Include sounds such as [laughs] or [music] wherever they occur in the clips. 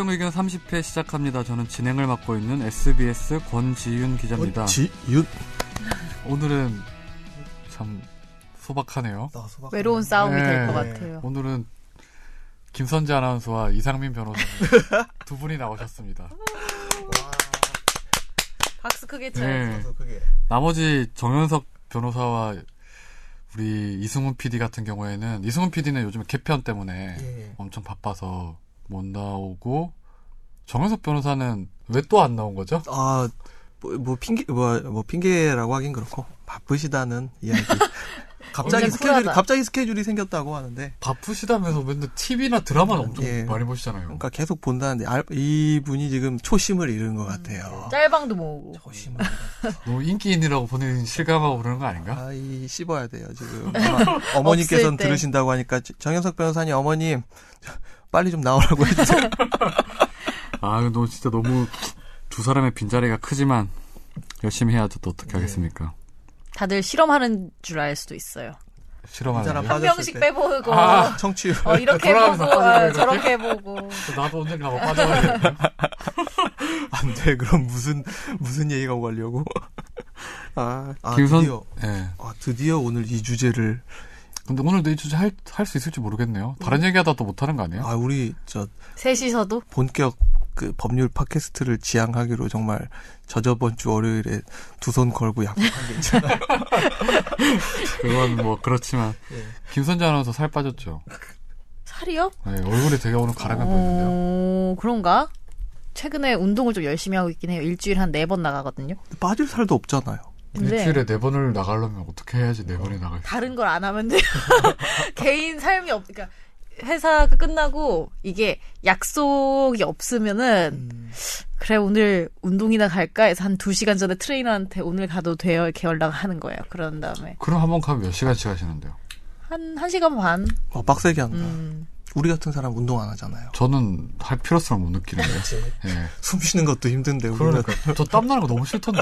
최종 의견 30회 시작합니다. 저는 진행을 맡고 있는 SBS 권지윤 기자입니다. 지윤 오늘은 참 소박하네요. 아, 소박. 외로운 싸움이 네. 될것 같아요. 오늘은 김선재 아나운서와 이상민 변호사님 [laughs] 두 분이 나오셨습니다. 박수 크게 쳐요. 네. 나머지 정현석 변호사와 우리 이승훈 PD 같은 경우에는 이승훈 PD는 요즘 개편 때문에 예. 엄청 바빠서 못 나오고 정현석 변호사는 왜 또 안 나온 거죠? 아, 뭐, 뭐 핑계 뭐, 뭐 핑계라고 하긴 그렇고 바쁘시다는 이야기. [laughs] 갑자기 스케줄이. 갑자기 스케줄이 생겼다고 하는데 바쁘시다면서 맨날 TV나 드라마를 엄청 예. 많이 보시잖아요. 그러니까 계속 본다는데 알- 이분이 지금 초심을 잃은 것 같아요. 짤방도 모으고. 초심을 너무 인기인이라고 본인 실감하고 그러는 거 아닌가? 아이 씹어야 돼요 지금 [laughs] 때. 들으신다고 하니까 지- 정현석 변호사님 어머님 빨리 좀 나오라고 해주세요. [laughs] 아, 너 진짜 너무 두 사람의 빈자리가 크지만 열심히 해야죠. 또 어떻게 네. 하겠습니까? 다들 실험하는 줄 알 수도 있어요. 실험하는 한 명씩 때. 빼보고, 아. 청취율 어, 이렇게 어, 이렇게? 저렇게 해보고. 나도 언젠가 한번 빠져야겠네. [laughs] 안 돼. 그럼 무슨 무슨 얘기가 오가려고? [laughs] 아, 아 김선, 드디어 예. 아 드디어 오늘 이 주제를 근데 오늘도 이 주제 할, 할 수 있을지 모르겠네요. 다른 얘기하다 또 못하는 거 아니에요? 아 우리 저 셋이서도 본격 그 법률 팟캐스트를 지향하기로 정말 저저번 주 월요일에 두 손 걸고 약속한 게 있잖아요. [laughs] 그건 뭐 그렇지만. 예. 김선재 아나운서 살 빠졌죠. 살이요? 네, 얼굴이 되게 오늘 가라앉아 보이는데요. 어, 그런가? 최근에 운동을 좀 열심히 하고 있긴 해요. 일주일에 한네 번 나가거든요. 빠질 살도 없잖아요. 근데 일주일에 네 번을 나가려면 어떻게 해야지 네 번이 나갈 수 다른 걸 안 하면 돼요. [laughs] [laughs] 개인 삶이 없, 그러니까 회사가 끝나고 이게 약속이 없으면은 그래 오늘 운동이나 갈까 해서 한두 시간 전에 트레이너한테 오늘 가도 돼요 이렇게 연락하는 거예요. 그런 다음에 그럼 한 번 가면 몇 시간씩 하시는데요? 한한 시간 반. 어, 빡세게 한다. 음. 우리 같은 사람 운동 안 하잖아요. 저는 할 필요성을 못 느끼는데. 예. 숨 쉬는 것도 힘든데 그러니까 저 땀나는 거 너무 싫던데.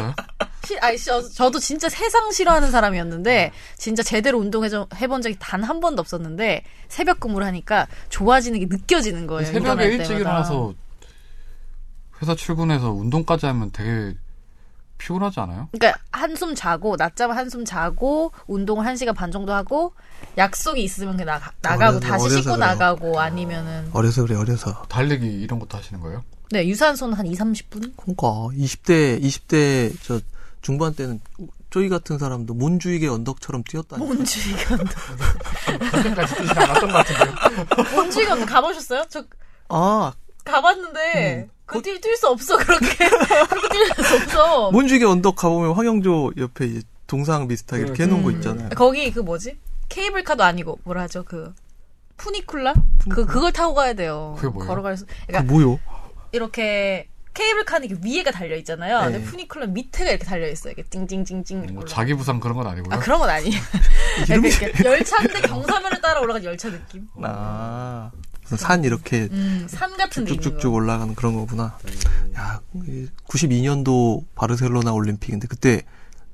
시, 아니, 저, 저도 진짜 세상 싫어하는 사람이었는데, 진짜 제대로 운동해 해본 적이 단 한 번도 없었는데, 새벽 근무를 하니까 좋아지는 게 느껴지는 거예요. 새벽에 일찍 때마다. 일어나서 회사 출근해서 운동까지 하면 되게 피곤하지 않아요? 그러니까 한숨 자고 낮잠 한숨 자고 운동을 한 시간 반 정도 하고 약속이 있으면 그냥 나가, 나가고 어려서- 다시 어려서 씻고 그래요. 나가고 아니면은 어려서 그래 어려서. 달리기 이런 것도 하시는 거예요? 네 유산소는 한 2, 30분? 그러니까 20대 20대 저 중반 때는 쪼이 같은 사람도 몬주익의 언덕처럼 뛰었다니. 몬주이건 [laughs] 그때까지 뛰지 않았던 것 같은데요? [laughs] 몬주이건 가보셨어요? 저 아 가봤는데 음. 그뛸 수 없어 그렇게 [laughs] 그렇게 뛸 수 없어. 몬주익의 언덕 가보면 황영조 옆에 이제 동상 비슷하게 이렇게 해놓은 거 음. 있잖아요. 거기 그 뭐지? 케이블카도 아니고 뭐라 하죠 그 푸니쿨라? 그 그걸 타고 가야 돼요. 그게 뭐예요? 걸어갈 수. 그 그러니까 뭐요? 이렇게 케이블카는 이렇게 위에가 달려 있잖아요. 네. 근데 푸니쿨라 밑에가 이렇게 달려 있어요. 이렇게 찡찡찡찡. 이렇게 뭐. 자기 부상 그런 건 아니고요. 아 그런 건 아니에요. [laughs] 이렇게 열차인데 경사면을 따라 올라간 열차 느낌. 아 산 이렇게 음, 산 같은 쭉쭉쭉 거. 올라가는 그런 거구나. 야, 92년도 바르셀로나 올림픽인데 그때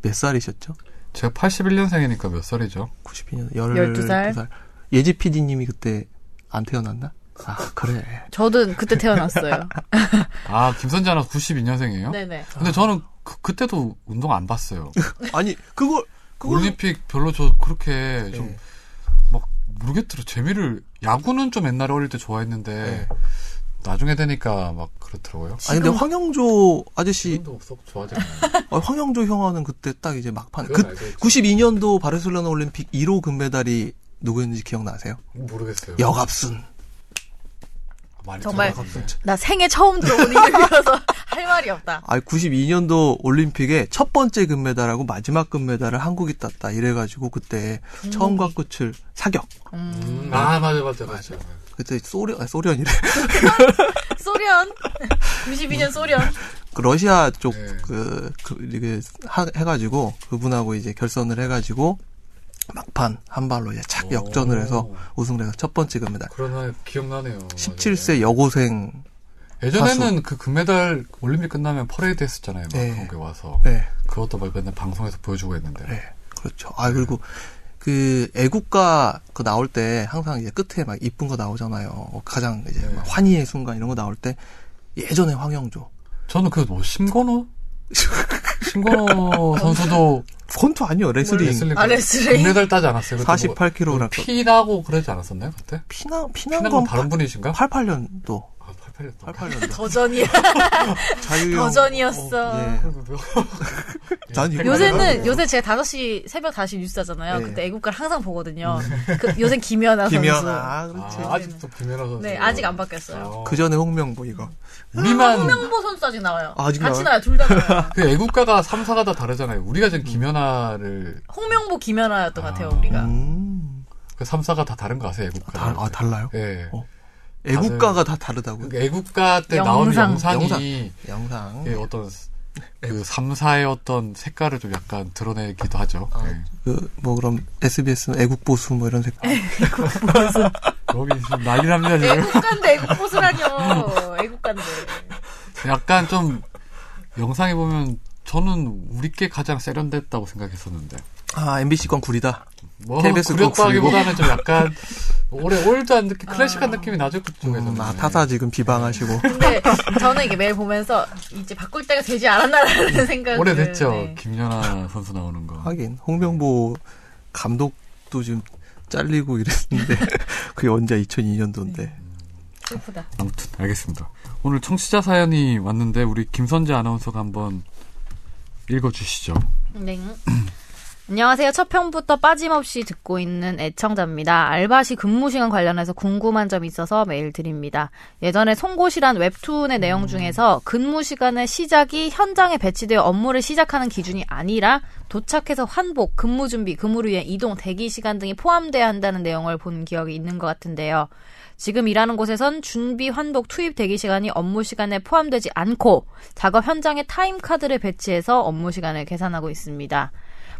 몇 살이셨죠? 제가 81년생이니까 몇 살이죠? 92년 12살? 12살. 예지 PD님이 그때 안 태어났나? 아 그래. 저도 그때 태어났어요. [laughs] 아, 김선재 아나운서 92년생이에요? 네네. 근데 저는 그, 때도 운동 안 봤어요. [laughs] 아니 그걸 그걸 올림픽 별로 저 그렇게 좀 네. 막 모르겠더라. 재미를 야구는 좀 옛날에 어릴 때 좋아했는데 네. 나중에 되니까 막 그렇더라고요. 아니 근데 황영조 아저씨. 아, [laughs] 황영조 형아는 그때 딱 이제 막판 그 알겠지. 92년도 바르셀로나 올림픽 1호 금메달이 누구였는지 기억나세요? 모르겠어요. 역압순. 정말 들어봤는데. 나 생애 처음 들어보는 이름이어서 [laughs] 할 말이 없다. 아, 92년도 올림픽에 첫 번째 금메달하고 마지막 금메달을 한국이 땄다. 이래가지고 그때 처음과 끝을 사격. 음. 아 맞아 맞아 맞아. 그때 소련, 아, 소련이래. 소련. 92년 [laughs] [laughs] 소련. 그 러시아 쪽, 네. 그, 그, 해가지고 그분하고 이제 결선을 해가지고 막판 한 발로 이제 착 역전을 해서 우승을 해서 첫 번째 금메달. 그러나 기억나네요. 17세 여고생. 예전에는 그 금메달 올림픽 끝나면 퍼레이드 했었잖아요. 막 네. 그런 게 와서 네. 그것도 막 맨날 방송에서 보여주고 했는데. 네. 그렇죠. 아, 그리고 그 애국가 그 나올 때 항상 이제 끝에 막 이쁜 거 나오잖아요. 가장 이제 네. 막 환희의 순간 이런 거 나올 때 예전에 황영조 저는 그 뭐 심권호 [laughs] 심권호 선수도 폰트 아니요 레슬링 레슬링 아, 레슬링. 금메달 따지 않았어요? 그때 뭐 48kg라 피나고 그러지 않았었나요 그때? 피나 피난 피난 건 건 다른 분이신가? 88년도 아, 88년. 88년도 더 전이야. 자유형 더 전이었어. 어, 예. [laughs] 난 이거 요새는. 요새 제가 5시 새벽 5시 뉴스 하잖아요. 네. 그때 애국가를 항상 보거든요. 그 요새 김연아 김연 선수. 아 그렇지 아, 아직도 김연아 선수. 네, 아직 안 바뀌었어요. 어. 그 전에 홍명보 이거 우리만 홍명보 선수 아직 나와요. 아직 같이 나와요? 둘 다 나와요. [laughs] 그 애국가가 3, 4가 다 다르잖아요. 우리가 지금 김연아를 홍명보 김연아였던 것 같아요, 아. 우리가. 음. 그 3, 4가 다 다른 거 아세요? 애국가. 다, 아 달라요? 예. 어. 애국가가 다 다르다고요? 그 애국가 때 나오는 영상. 영상이 영상 예, 어떤 그 3, 4의 어떤 색깔을 좀 약간 드러내기도 하죠. 아. 예. 그뭐 그럼 SBS는 애국보수 뭐 이런 색깔 여기 [laughs] 지금 난리 납니다 지금. 애국가인데 애국보수라뇨. 애국가인데. 약간 좀 영상에 보면 저는 우리께 가장 세련됐다고 생각했었는데. 아 MBC 건 구리다 뭐 구렸다기보다는 좀 약간 오래 올드한 느낌, 클래식한 느낌이 나죠 그쪽에서는. 음, 아 타사 지금 비방하시고 근데 저는 이게 매일 보면서 이제 바꿀 때가 되지 않았나라는 생각을. 오래됐죠. 네. 김연아 선수 나오는 거. 하긴 홍명보 감독도 지금 잘리고 이랬는데 [laughs] 그게 언제 2002년도인데 슬프다. 아무튼 알겠습니다. 오늘 청취자 사연이 왔는데 우리 김선재 아나운서가 한번 읽어주시죠. 네. [clears throat] 안녕하세요. 첫 편부터 빠짐없이 듣고 있는 애청자입니다. 알바시 근무 시간 관련해서 궁금한 점이 있어서 메일 드립니다. 예전에 송곳이란 웹툰의 내용 중에서 근무 시간의 시작이 현장에 배치되어 업무를 시작하는 기준이 아니라 도착해서 환복, 근무 준비, 근무를 위한 이동, 대기 시간 등이 포함돼야 한다는 내용을 본 기억이 있는 것 같은데요. 지금 일하는 곳에선 준비, 환복, 투입 대기 시간이 업무 시간에 포함되지 않고 작업 현장에 타임 카드를 배치해서 업무 시간을 계산하고 있습니다.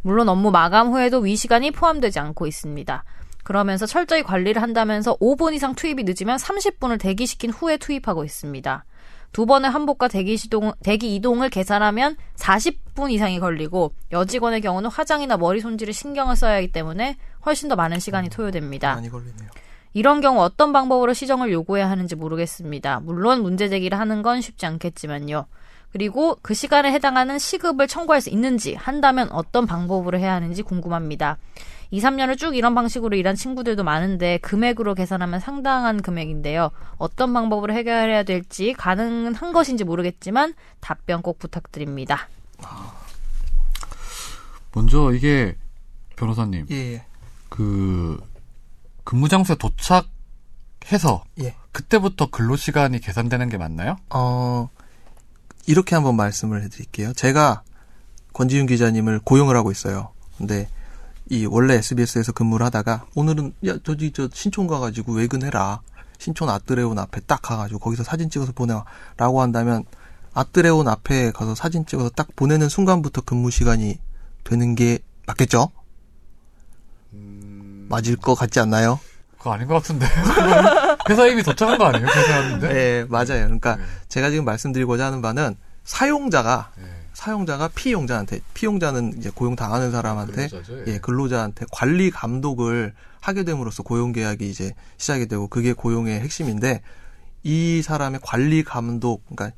물론 업무 마감 후에도 위 시간이 포함되지 않고 있습니다. 그러면서 철저히 관리를 한다면서 5분 이상 투입이 늦으면 30분을 대기시킨 후에 투입하고 있습니다. 두 번의 환복과 대기, 시동, 대기 이동을 계산하면 40분 이상이 걸리고 여직원의 경우는 화장이나 머리 손질에 신경을 써야 하기 때문에 훨씬 더 많은 시간이 소요됩니다. 많이 걸리네요. 이런 경우 어떤 방법으로 시정을 요구해야 하는지 모르겠습니다. 물론 문제 제기를 하는 건 쉽지 않겠지만요. 그리고 그 시간에 해당하는 시급을 청구할 수 있는지 한다면 어떤 방법으로 해야 하는지 궁금합니다. 2, 3년을 쭉 이런 방식으로 일한 친구들도 많은데 금액으로 계산하면 상당한 금액인데요. 어떤 방법으로 해결해야 될지 가능한 것인지 모르겠지만 답변 꼭 부탁드립니다. 먼저 이게 변호사님 예, 예. 그 근무 장소에 도착해서 예. 그때부터 근로 시간이 계산되는 게 맞나요? 어, 이렇게 한번 말씀을 해드릴게요. 제가 권지윤 기자님을 고용을 하고 있어요. 근데 이 원래 SBS에서 근무를 하다가 오늘은 야 저기 저 신촌 가가지고 외근해라. 신촌 아뜨레온 앞에 딱 가가지고 거기서 사진 찍어서 보내와라고 한다면 아뜨레온 앞에 가서 사진 찍어서 딱 보내는 순간부터 근무 시간이 되는 게 맞겠죠? 맞을 것 같지 않나요? 그거 아닌 것 같은데. [laughs] 회사 이미 도착한 거 아니에요? 하는데? 네, 맞아요. 그러니까 네. 제가 지금 말씀드리고자 하는 바는 사용자가 네. 사용자가 피용자한테 피용자는 이제 고용 당하는 사람한테 근로자죠, 예. 예 근로자한테 관리 감독을 하게 됨으로써 고용 계약이 이제 시작이 되고 그게 고용의 핵심인데 이 사람의 관리 감독 그러니까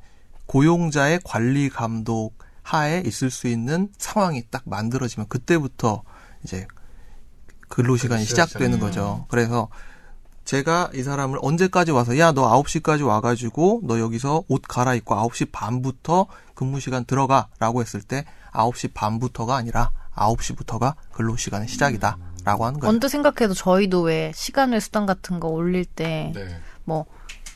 고용자의 관리 감독 하에 있을 수 있는 상황이 딱 만들어지면 그때부터 이제 근로 시간이 시작, 시작되는 시작. 거죠. 그래서 제가 이 사람을 언제까지 와서 야 너 9시까지 와 가지고 너 여기서 옷 갈아입고 9시 반부터 근무 시간 들어가라고 했을 때 9시 반부터가 아니라 9시부터가 근로 시간의 시작이다 라고 하는 거예요. 언뜻 생각해도 저희도 왜 시간 외 수당 같은 거 올릴 때 네. 뭐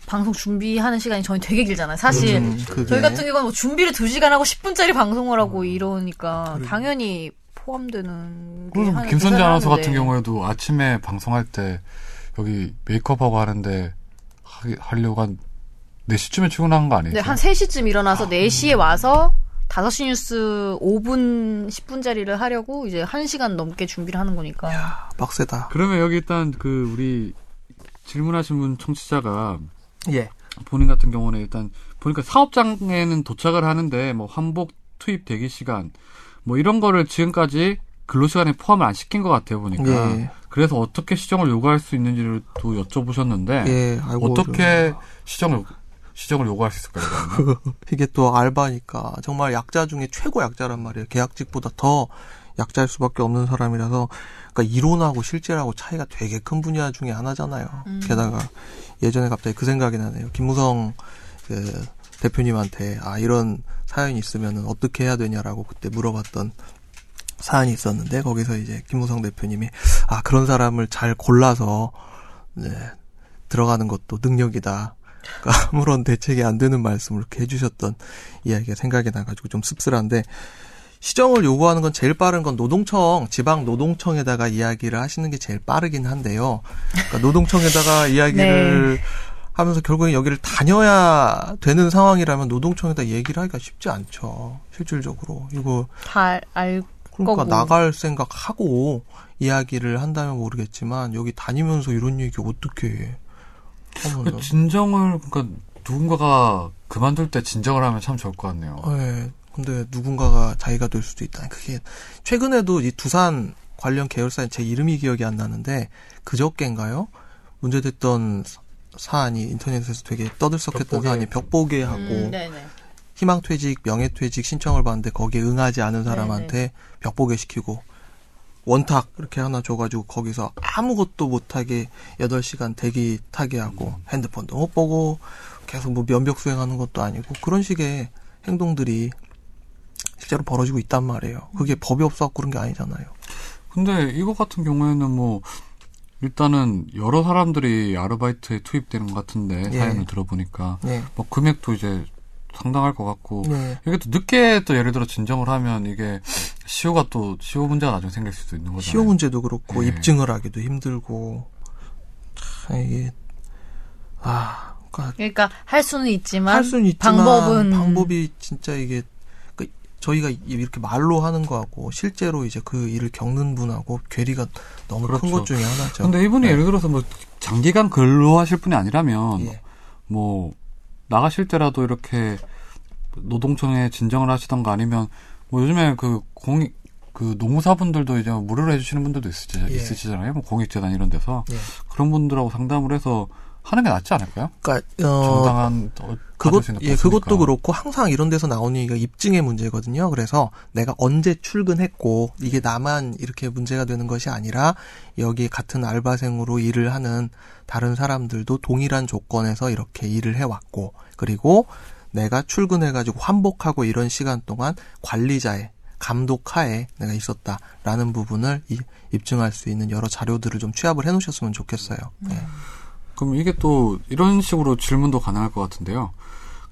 방송 준비하는 시간이 저희 되게 길잖아요. 사실 음, 저희 같은 경우는 뭐 준비를 2시간 하고 10분짜리 방송을 음. 하고 이러니까 당연히 포함되는 하는 김선재 아나운서 같은. 경우에도 아침에 방송할 때 여기 메이크업하고 하는데 하, 하려고 한 4시쯤에 출근한 거 아니에요? 네, 한 3시쯤 일어나서 4시에 와서 5시 뉴스 5분 10분짜리를 하려고 이제 1시간 넘게 준비를 하는 거니까. 야, 빡세다. 그러면 여기 일단 그 우리 질문하신 분 청취자가 예. 본인 같은 경우는 일단 보니까 사업장에는 도착을 하는데 뭐 환복 투입 대기 시간 뭐 이런 거를 지금까지 근로 시간에 포함을 안 시킨 것 같아요 보니까. 예. 그래서 어떻게 시정을 요구할 수 있는지를 또 여쭤보셨는데 예, 아이고, 어떻게 시정을 시정을 요구할 수 있을까요? [laughs] 이게 또 알바니까 정말 약자 중에 최고 약자란 말이에요. 계약직보다 더 약자일 수밖에 없는 사람이라서 그러니까 이론하고 실제하고 차이가 되게 큰 분야 중에 하나잖아요. 음. 게다가 예전에 갑자기 그 생각이 나네요. 김무성 그 대표님한테 아 이런 사연이 있으면 어떻게 해야 되냐라고 그때 물어봤던 사안이 있었는데 거기서 이제 김무성 대표님이 아 그런 사람을 잘 골라서 네, 들어가는 것도 능력이다. 그러니까 [laughs] 아무런 대책이 안 되는 말씀을 이렇게 해주셨던 이야기가 생각이 나가지고 좀 씁쓸한데 시정을 요구하는 건 제일 빠른 건 노동청 지방 노동청에다가 이야기를 하시는 게 제일 빠르긴 한데요. 그러니까 노동청에다가 이야기를 하면서 결국엔 여기를 다녀야 되는 상황이라면 노동청에다 얘기를 하기가 쉽지 않죠. 실질적으로 이거 다 알, 그러니까 거고. 나갈 생각하고 이야기를 한다면 모르겠지만 여기 다니면서 이런 얘기 어떻게 해? 하면은 그 진정을 그러니까 누군가가 그만둘 때 진정을 하면 참 좋을 것 같네요. 예. 근데 누군가가 자기가 될 수도 있다. 그게 최근에도 이 두산 관련 계열사에 제 이름이 기억이 안 나는데 그저께인가요? 문제됐던 사- 사안이 인터넷에서 되게 떠들썩했던 벽보게. 사안이 벽보게 하고 음, 네네. 희망퇴직, 명예퇴직 신청을 받는데 거기에 응하지 않은 사람한테 벽보게 시키고 원탁 이렇게 하나 줘가지고 거기서 아무것도 못하게 8시간 대기 타게 하고 핸드폰도 못 보고 계속 뭐 면벽 수행하는 것도 아니고 그런 식의 행동들이 실제로 벌어지고 있단 말이에요. 그게 법이 없어갖고 그런 게 아니잖아요. 근데 이거 같은 경우에는 뭐 일단은 여러 사람들이 아르바이트에 투입되는 것 같은데 예. 사연을 들어보니까 네. 뭐 금액도 이제 상당할 것 같고 네. 이게 또 늦게 또 예를 들어 진정을 하면 이게 시효가 또 시효 문제가 나중에 생길 수도 있는 거잖아요. 시효 문제도 그렇고 네. 입증을 하기도 힘들고 참 이게 아 그러니까 그러니까 할 수는 있지만, 할 수는 있지만 방법은 방법이 진짜 이게 그 저희가 이렇게 말로 하는 거하고 실제로 이제 그 일을 겪는 분하고 괴리가 너무 큰 그렇죠. 것 중에 하나죠. 근데 이분이 네. 예를 들어서 뭐 장기간 근로하실 분이 아니라면 예. 뭐 나가실 때라도 이렇게 노동청에 진정을 하시던가 아니면 뭐 요즘에 그 공익 그 노무사분들도 이제 무료로 해주시는 분들도 있으시, 예. 있으시잖아요. 뭐 공익재단 이런 데서 예. 그런 분들하고 상담을 해서 하는 게 낫지 않을까요? 그러니까 어, 정당한 어, 그것 예. 그것도 그렇고 항상 이런 데서 나오는 얘기가 입증의 문제거든요. 그래서 내가 언제 출근했고 이게 나만 이렇게 문제가 되는 것이 아니라 여기 같은 알바생으로 일을 하는 다른 사람들도 동일한 조건에서 이렇게 일을 해왔고 그리고 내가 출근해가지고 환복하고 이런 시간 동안 관리자의 감독하에 내가 있었다라는 부분을 이- 입증할 수 있는 여러 자료들을 좀 취합을 해놓으셨으면 좋겠어요. 네. 그럼 이게 또 이런 식으로 질문도 가능할 것 같은데요.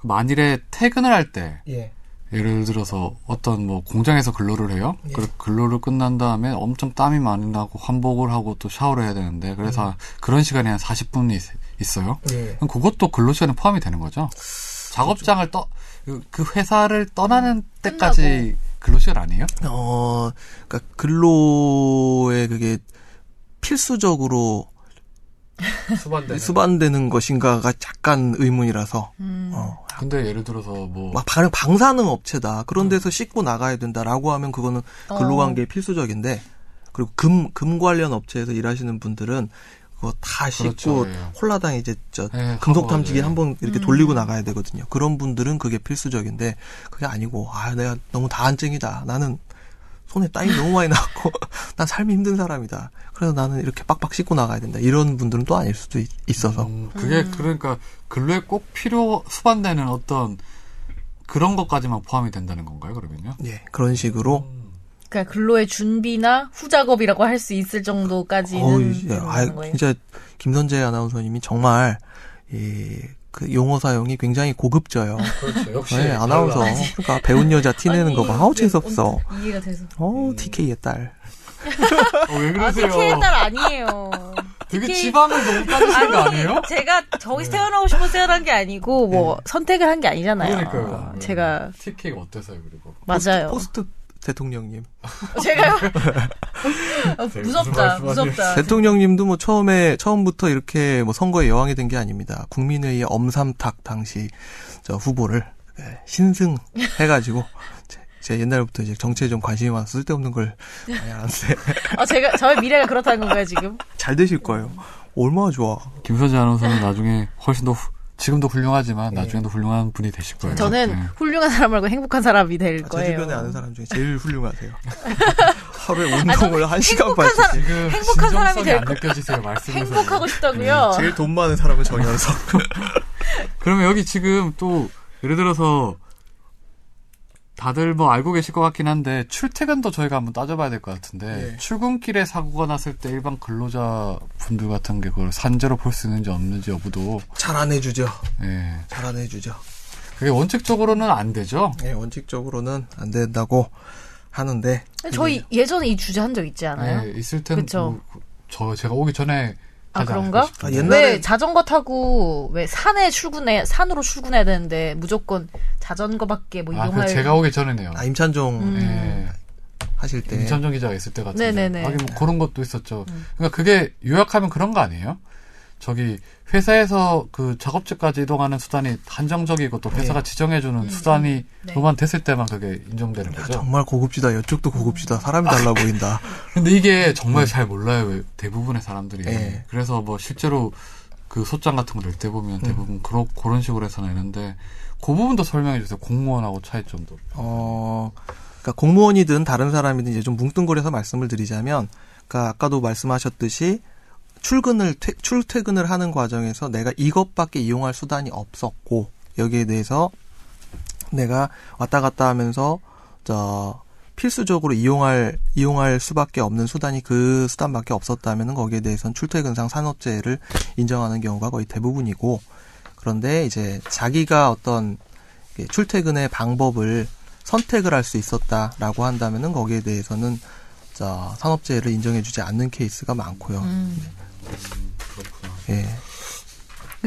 만일에 퇴근을 할 때 예. 예를 들어서 어떤 뭐 공장에서 근로를 해요. 예. 그 근로를 끝난 다음에 엄청 땀이 많이 나고 환복을 하고 또 샤워를 해야 되는데 그래서 그런 시간이 한 40분이 있, 있어요. 예. 그럼 그것도 근로 시간에 포함이 되는 거죠. 작업장을 떠 그 회사를 떠나는 때까지 근로 시간 아니에요? 어, 그러니까 근로에 그게 필수적으로 [laughs] 수반되는 것인가가 약간 의문이라서 음. 어, 근데 예를 들어서 뭐 막 방, 방사능 업체다 그런 데서 씻고 나가야 된다라고 하면 그거는 어. 근로관계에 필수적인데 그리고 금 금 관련 업체에서 일하시는 분들은 그거 다 씻고 그렇죠, 예. 홀라당 이제 저 예, 금속 탐지기 예. 한번 이렇게 음. 돌리고 나가야 되거든요. 그런 분들은 그게 필수적인데 그게 아니고 아 내가 너무 다한증이다. 나는 손에 땀이 너무 많이 나고 [laughs] 난 삶이 힘든 사람이다. 그래서 나는 이렇게 빡빡 씻고 나가야 된다. 이런 분들은 또 아닐 수도 있, 있어서 음, 그게 그러니까 근로에 꼭 필요 수반되는 어떤 그런 것까지만 포함이 된다는 건가요? 그러면요? 예 그런 식으로 그러니까 근로의 준비나 후작업이라고 할 수 있을 정도까지는 어우, 예, 아, 거예요. 진짜 김선재 아나운서님이 정말 이, 그 용어 사용이 굉장히 고급져요. 그렇죠. 역시 네, 아나운서. 그러니까 배운 여자 티내는 거 봐. 아우 재수 없어. 이해가 돼서. 어, TK의 딸. 어, 왜 아, 그러세요? TK의 딸 아니에요. 되게 TK 지방을 너무 따지시는 거 아니에요? 제가 저기서 태어나고 싶어서 태어난 게 아니고 뭐 선택을 한 게 아니잖아요. 그러니까요. 제가 TK가 어때서요, 그리고? 맞아요. 포스트 대통령님. 제가요. 어, 무슨 무섭다? 무섭다. 대통령님도 뭐 처음에 처음부터 이렇게 뭐 선거에 여왕이 된 게 아닙니다. 국민의힘 엄삼탁 당시 저 후보를 예, 신승해가지고 제- 옛날부터 이제 정치에 좀 관심이 많아 서 쓸데없는 걸 많이 하는데 아, 제가, 저의 미래가 그렇다는 건가요, 지금? 잘 되실 거예요. 얼마나 좋아. 김선재 아나운서는 나중에 훨씬 더 후- 지금도 훌륭하지만 네. 나중에도 훌륭한 분이 되실 거예요. 저는 네. 훌륭한 사람 말고 행복한 사람이 될 아, 제 거예요. 주변에 아는 사람 중에 제일 훌륭하세요. [laughs] 하루에 운동을 한 시간 행복한 반씩. 사람- 지금 행복한 사람이 될안 거- 느껴지세요 말씀에서. 행복하고 싶다고요? 제일 돈 많은 사람은 정현석. [laughs] 그러면 여기 지금 또 예를 들어서 다들 뭐 알고 계실 것 같긴 한데 출퇴근도 저희가 한번 따져봐야 될 것 같은데 네. 출근길에 사고가 났을 때 일반 근로자 분들 같은 게 그걸 산재로 볼 수 있는지 없는지 여부도 잘 안 해주죠. 예 잘 안 해주죠. 그게 원칙적으로는 안 되죠. 예, 원칙적으로는 안 된다고 하는데 저희 예전에 이 주제 한 적 있지 않아요? 예, 있을 텐데 그쵸. 저 제가 오기 전에 아, 그런가? 아, 옛날에- 왜 자전거 타고 왜 산에 출근해 산으로 출근해야 되는데 무조건 자전거밖에 뭐 아, 그 이용할 제가 오기 전에네요. 아, 임찬종 음. 예. 하실 때 임찬정 기자가 있을 때 같은데. 네네네. 하긴 뭐 그런 것도 있었죠. 그러니까 그게 요약하면 그런 거 아니에요? 저기 회사에서 그 작업지까지 이동하는 수단이 한정적이고 또 회사가 지정해주는 수단이 네. 그만 됐을 때만 그게 인정되는 야, 거죠. 정말 고급지다. 이쪽도 고급지다. 사람이 달라 보인다. [laughs] 근데 이게 정말 잘 몰라요. 왜 대부분의 사람들이. 네. 그래서 뭐 실제로 그 소장 같은 거 낼 때 보면 대부분 그런 그런 식으로 해서 내는데 그 부분도 설명해 주세요. 공무원하고 차이점도. 어, 그러니까 공무원이든 다른 사람이든 이제 좀 뭉뚱그려서 말씀을 드리자면, 그러니까 아까도 말씀하셨듯이 출근을 퇴- 출퇴근을 하는 과정에서 내가 이것밖에 이용할 수단이 없었고 여기에 대해서 내가 왔다 갔다 하면서 저 필수적으로 이용할 이용할 수밖에 없는 수단이 그 수단밖에 없었다면은 거기에 대해서는 출퇴근상 산업재해를 인정하는 경우가 거의 대부분이고 그런데 이제 자기가 어떤 출퇴근의 방법을 선택을 할 수 있었다라고 한다면은 거기에 대해서는 자 산업재해를 인정해주지 않는 케이스가 많고요. 음. 그렇구나. 예.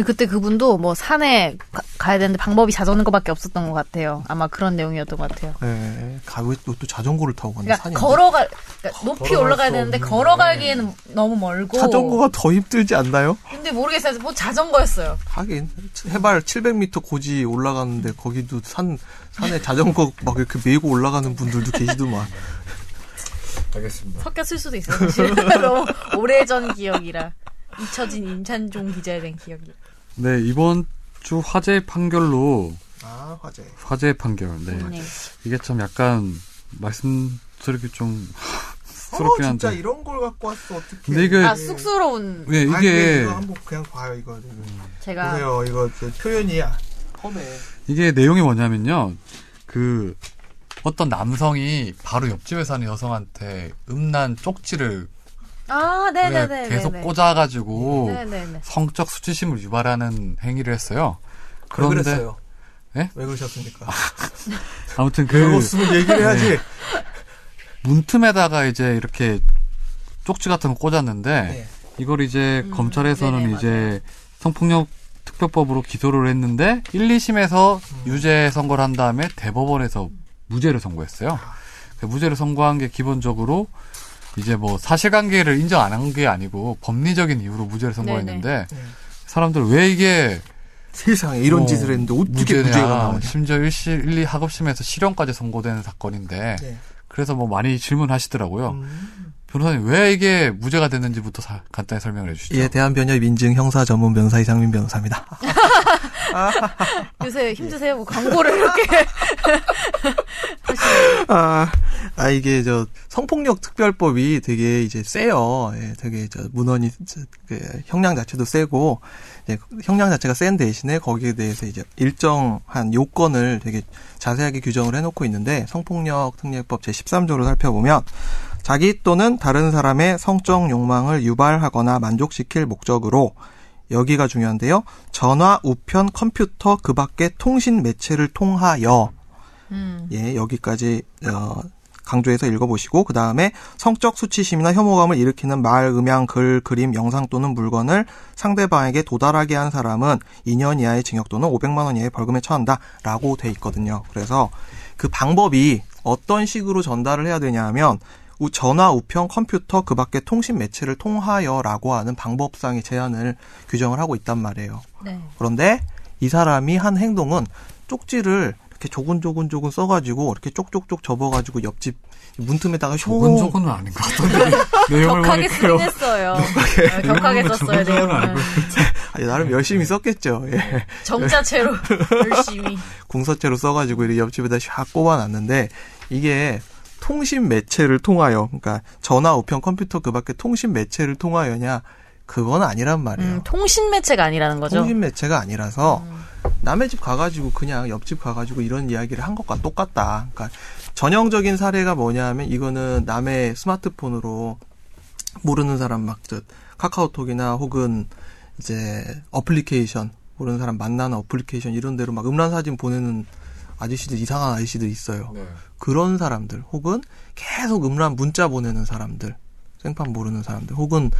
그때 그분도 뭐 산에 가, 야 되는데 방법이 자전거밖에 없었던 것 같아요. 아마 그런 내용이었던 것 같아요. 예. 가왜 또, 또 자전거를 타고 가는 그러니까 산이 걸어가 그러니까 높이 걸어갈 올라가야 수 되는데 걸어가기에는 너무 멀고 자전거가 더 힘들지 않나요? 근데 모르겠어요. 뭐 자전거였어요. 하긴 해발 700m 고지 올라가는데 거기도 산 산에 자전거 막 이렇게 메고 올라가는 분들도 계시더만. 알겠습니다. 섞였을 수도 있어요. [laughs] 너무 오래전 기억이라 잊혀진 임찬종 기자에 대한 기억이. 네 이번 주 화재 판결로 아 화재. 화재 판결. 네. 네. 이게 참 약간 말씀드리기 좀 [laughs] 어 쑥스럽긴 진짜 한데. 이런 걸 갖고 왔어 어떻게? 근데 이게 아 쑥스러운 네, 아니, 이게 이거 한번 그냥 봐요 이거. 제가 보세요 이거 저 표현이 험해. 이게 내용이 뭐냐면요. 그 어떤 남성이 바로 옆집에 사는 여성한테 음란 쪽지를 아 네네네 계속 꽂아가지고 네네네 성적 수치심을 유발하는 행위를 했어요. 왜 그런데 그랬어요? 예? 왜 그러셨습니까? [laughs] 아무튼 그 그랬으면 얘기를 해야지. 문틈에다가 이제 이렇게 쪽지 같은 거 꽂았는데 네. 이걸 이제 음, 검찰에서는 네네, 이제 성폭력 특별법으로 기소를 했는데 1, 2심에서 음. 유죄 선고를 한 다음에 대법원에서 무죄를 선고했어요. 그 무죄를 선고한 게 기본적으로 이제 뭐 사실관계를 인정 안 한 게 아니고 법리적인 이유로 무죄를 선고했는데 네. 사람들 왜 이게 세상에 이런 어, 짓을 했는데 어떻게 무죄냐. 무죄가 나오냐. 심지어 1시, 1, 2 학업심에서 실형까지 선고되는 사건인데 네. 그래서 뭐 많이 질문하시더라고요. 음. 변호사님 왜 이게 무죄가 됐는지부터 사- 간단히 설명을 해주시죠. 예, 대한변협 인증 형사 전문 변호사 이상민 변호사입니다. [laughs] 요새 힘드세요? 뭐 광고를 이렇게 [laughs] 아, 아 이게 저 성폭력 특별법이 되게 이제 세요. 예, 되게 저 문헌이 저, 그 형량 자체도 세고 이제 형량 자체가 센 대신에 거기에 대해서 이제 일정한 요건을 되게 자세하게 규정을 해놓고 있는데 성폭력 특례법 제 13조를 살펴보면 자기 또는 다른 사람의 성적 욕망을 유발하거나 만족시킬 목적으로 여기가 중요한데요. 전화, 우편, 컴퓨터 그 밖의 통신 매체를 통하여 음. 예, 여기까지 어, 강조해서 읽어보시고 그 다음에 성적 수치심이나 혐오감을 일으키는 말, 음향, 글, 그림, 영상 또는 물건을 상대방에게 도달하게 한 사람은 2년 이하의 징역 또는 500만 원 이하의 벌금에 처한다라고 돼 있거든요. 그래서 그 방법이 어떤 식으로 전달을 해야 되냐면 우- 전화, 우편, 컴퓨터 그 밖의 통신 매체를 통하여라고 하는 방법상의 제한을 규정을 하고 있단 말이에요. 네. 그런데 이 사람이 한 행동은 쪽지를 이렇게 조근조근조근 써가지고 이렇게 쪽쪽쪽 접어가지고 옆집 문틈에다가 쇼 조근조근은 아닌 것 같던데 [laughs] 내용을 격하게 보니까요. 쓰긴 했어요. 네, 격하게 썼어요, 내용을. [laughs] 나름 열심히 썼겠죠. 예. 정자체로 [laughs] 열심히. 궁서체로 써가지고 이렇게 옆집에다 샥 꼽아놨는데 이게 통신 매체를 통하여 그러니까 전화, 우편, 컴퓨터 그밖에 통신 매체를 통하여냐 그건 아니란 말이에요. 음, 통신 매체가 아니라는 거죠. 통신 매체가 아니라서 음. 남의 집 가가지고 그냥 옆집 가가지고 이런 이야기를 한 것과 똑같다. 그러니까 전형적인 사례가 뭐냐면 이거는 남의 스마트폰으로 모르는 사람 막 저 카카오톡이나 혹은 이제 어플리케이션 모르는 사람 만나는 어플리케이션 이런 데로 막 음란 사진 보내는 아저씨들 이상한 아저씨들 있어요. 네. 그런 사람들 혹은 계속 음란 문자 보내는 사람들 생판 모르는 사람들 혹은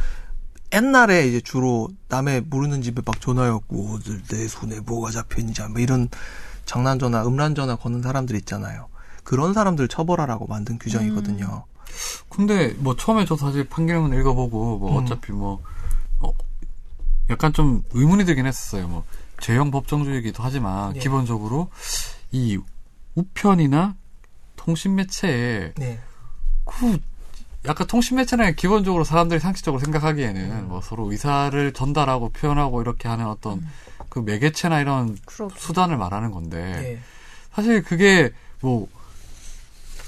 옛날에 이제 주로 남의 모르는 집에 막 전화였고 내 손에 뭐가 잡혀있는지 뭐 이런 장난 전화 음란 전화 거는 사람들 있잖아요 그런 사람들 처벌하라고 만든 규정이거든요 근데 뭐 처음에 저 사실 판결문 읽어보고 뭐 음. 어차피 뭐 어, 약간 좀 의문이 들긴 했었어요. 뭐 죄형 법정주의이기도 하지만 네. 기본적으로 이 우편이나 통신 매체에 네. 그 약간 통신 매체는 기본적으로 사람들이 상식적으로 생각하기에는 음. 뭐 서로 의사를 전달하고 표현하고 이렇게 하는 어떤 그 매개체나 이런 그렇 수단을 말하는 건데 네. 사실 그게 뭐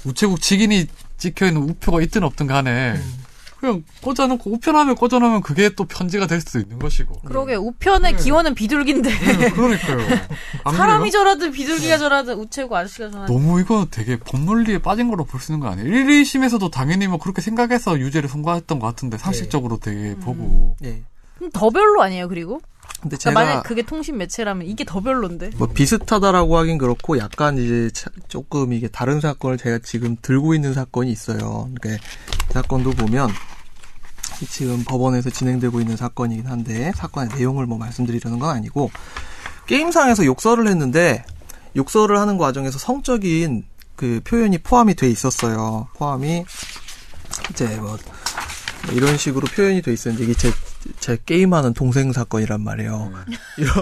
우체국 직인이 찍혀 있는 우표가 있든 없든 간에 음. 그냥 꽂아놓고 우편하면 꽂아놓으면 그게 또 편지가 될 수도 있는 것이고. 그러게 우편의 네. 기원은 비둘기인데 네, 그러니까요. [laughs] 안 사람이? 저라든 비둘기가 저라든 우체국 아저씨가 저라든 너무 이거 되게 법논리에 빠진 거로 볼 수 있는 거 아니에요? 1, 2심에서도 당연히 뭐 그렇게 생각해서 유죄를 선고했던 것 같은데 상식적으로 되게 음. 보고 네. 그럼 더 별로 아니에요 그리고 근데 그러니까 만약 그게 통신 매체라면 이게 더 별론데 뭐 비슷하다라고 하긴 그렇고 약간 이제 차- 조금 이게 다른 사건을 제가 지금 들고 있는 사건이 있어요. 그러니까 이 사건도 보면 이 지금 법원에서 진행되고 있는 사건이긴 한데 사건의 내용을 뭐 말씀드리려는 건 아니고 게임상에서 욕설을 했는데 욕설을 하는 과정에서 성적인 그 표현이 포함이 돼 있었어요. 포함이 이제 뭐 이런 식으로 표현이 돼 있었는데 이게 제, 제 게임하는 동생 사건이란 말이에요. [laughs] 이런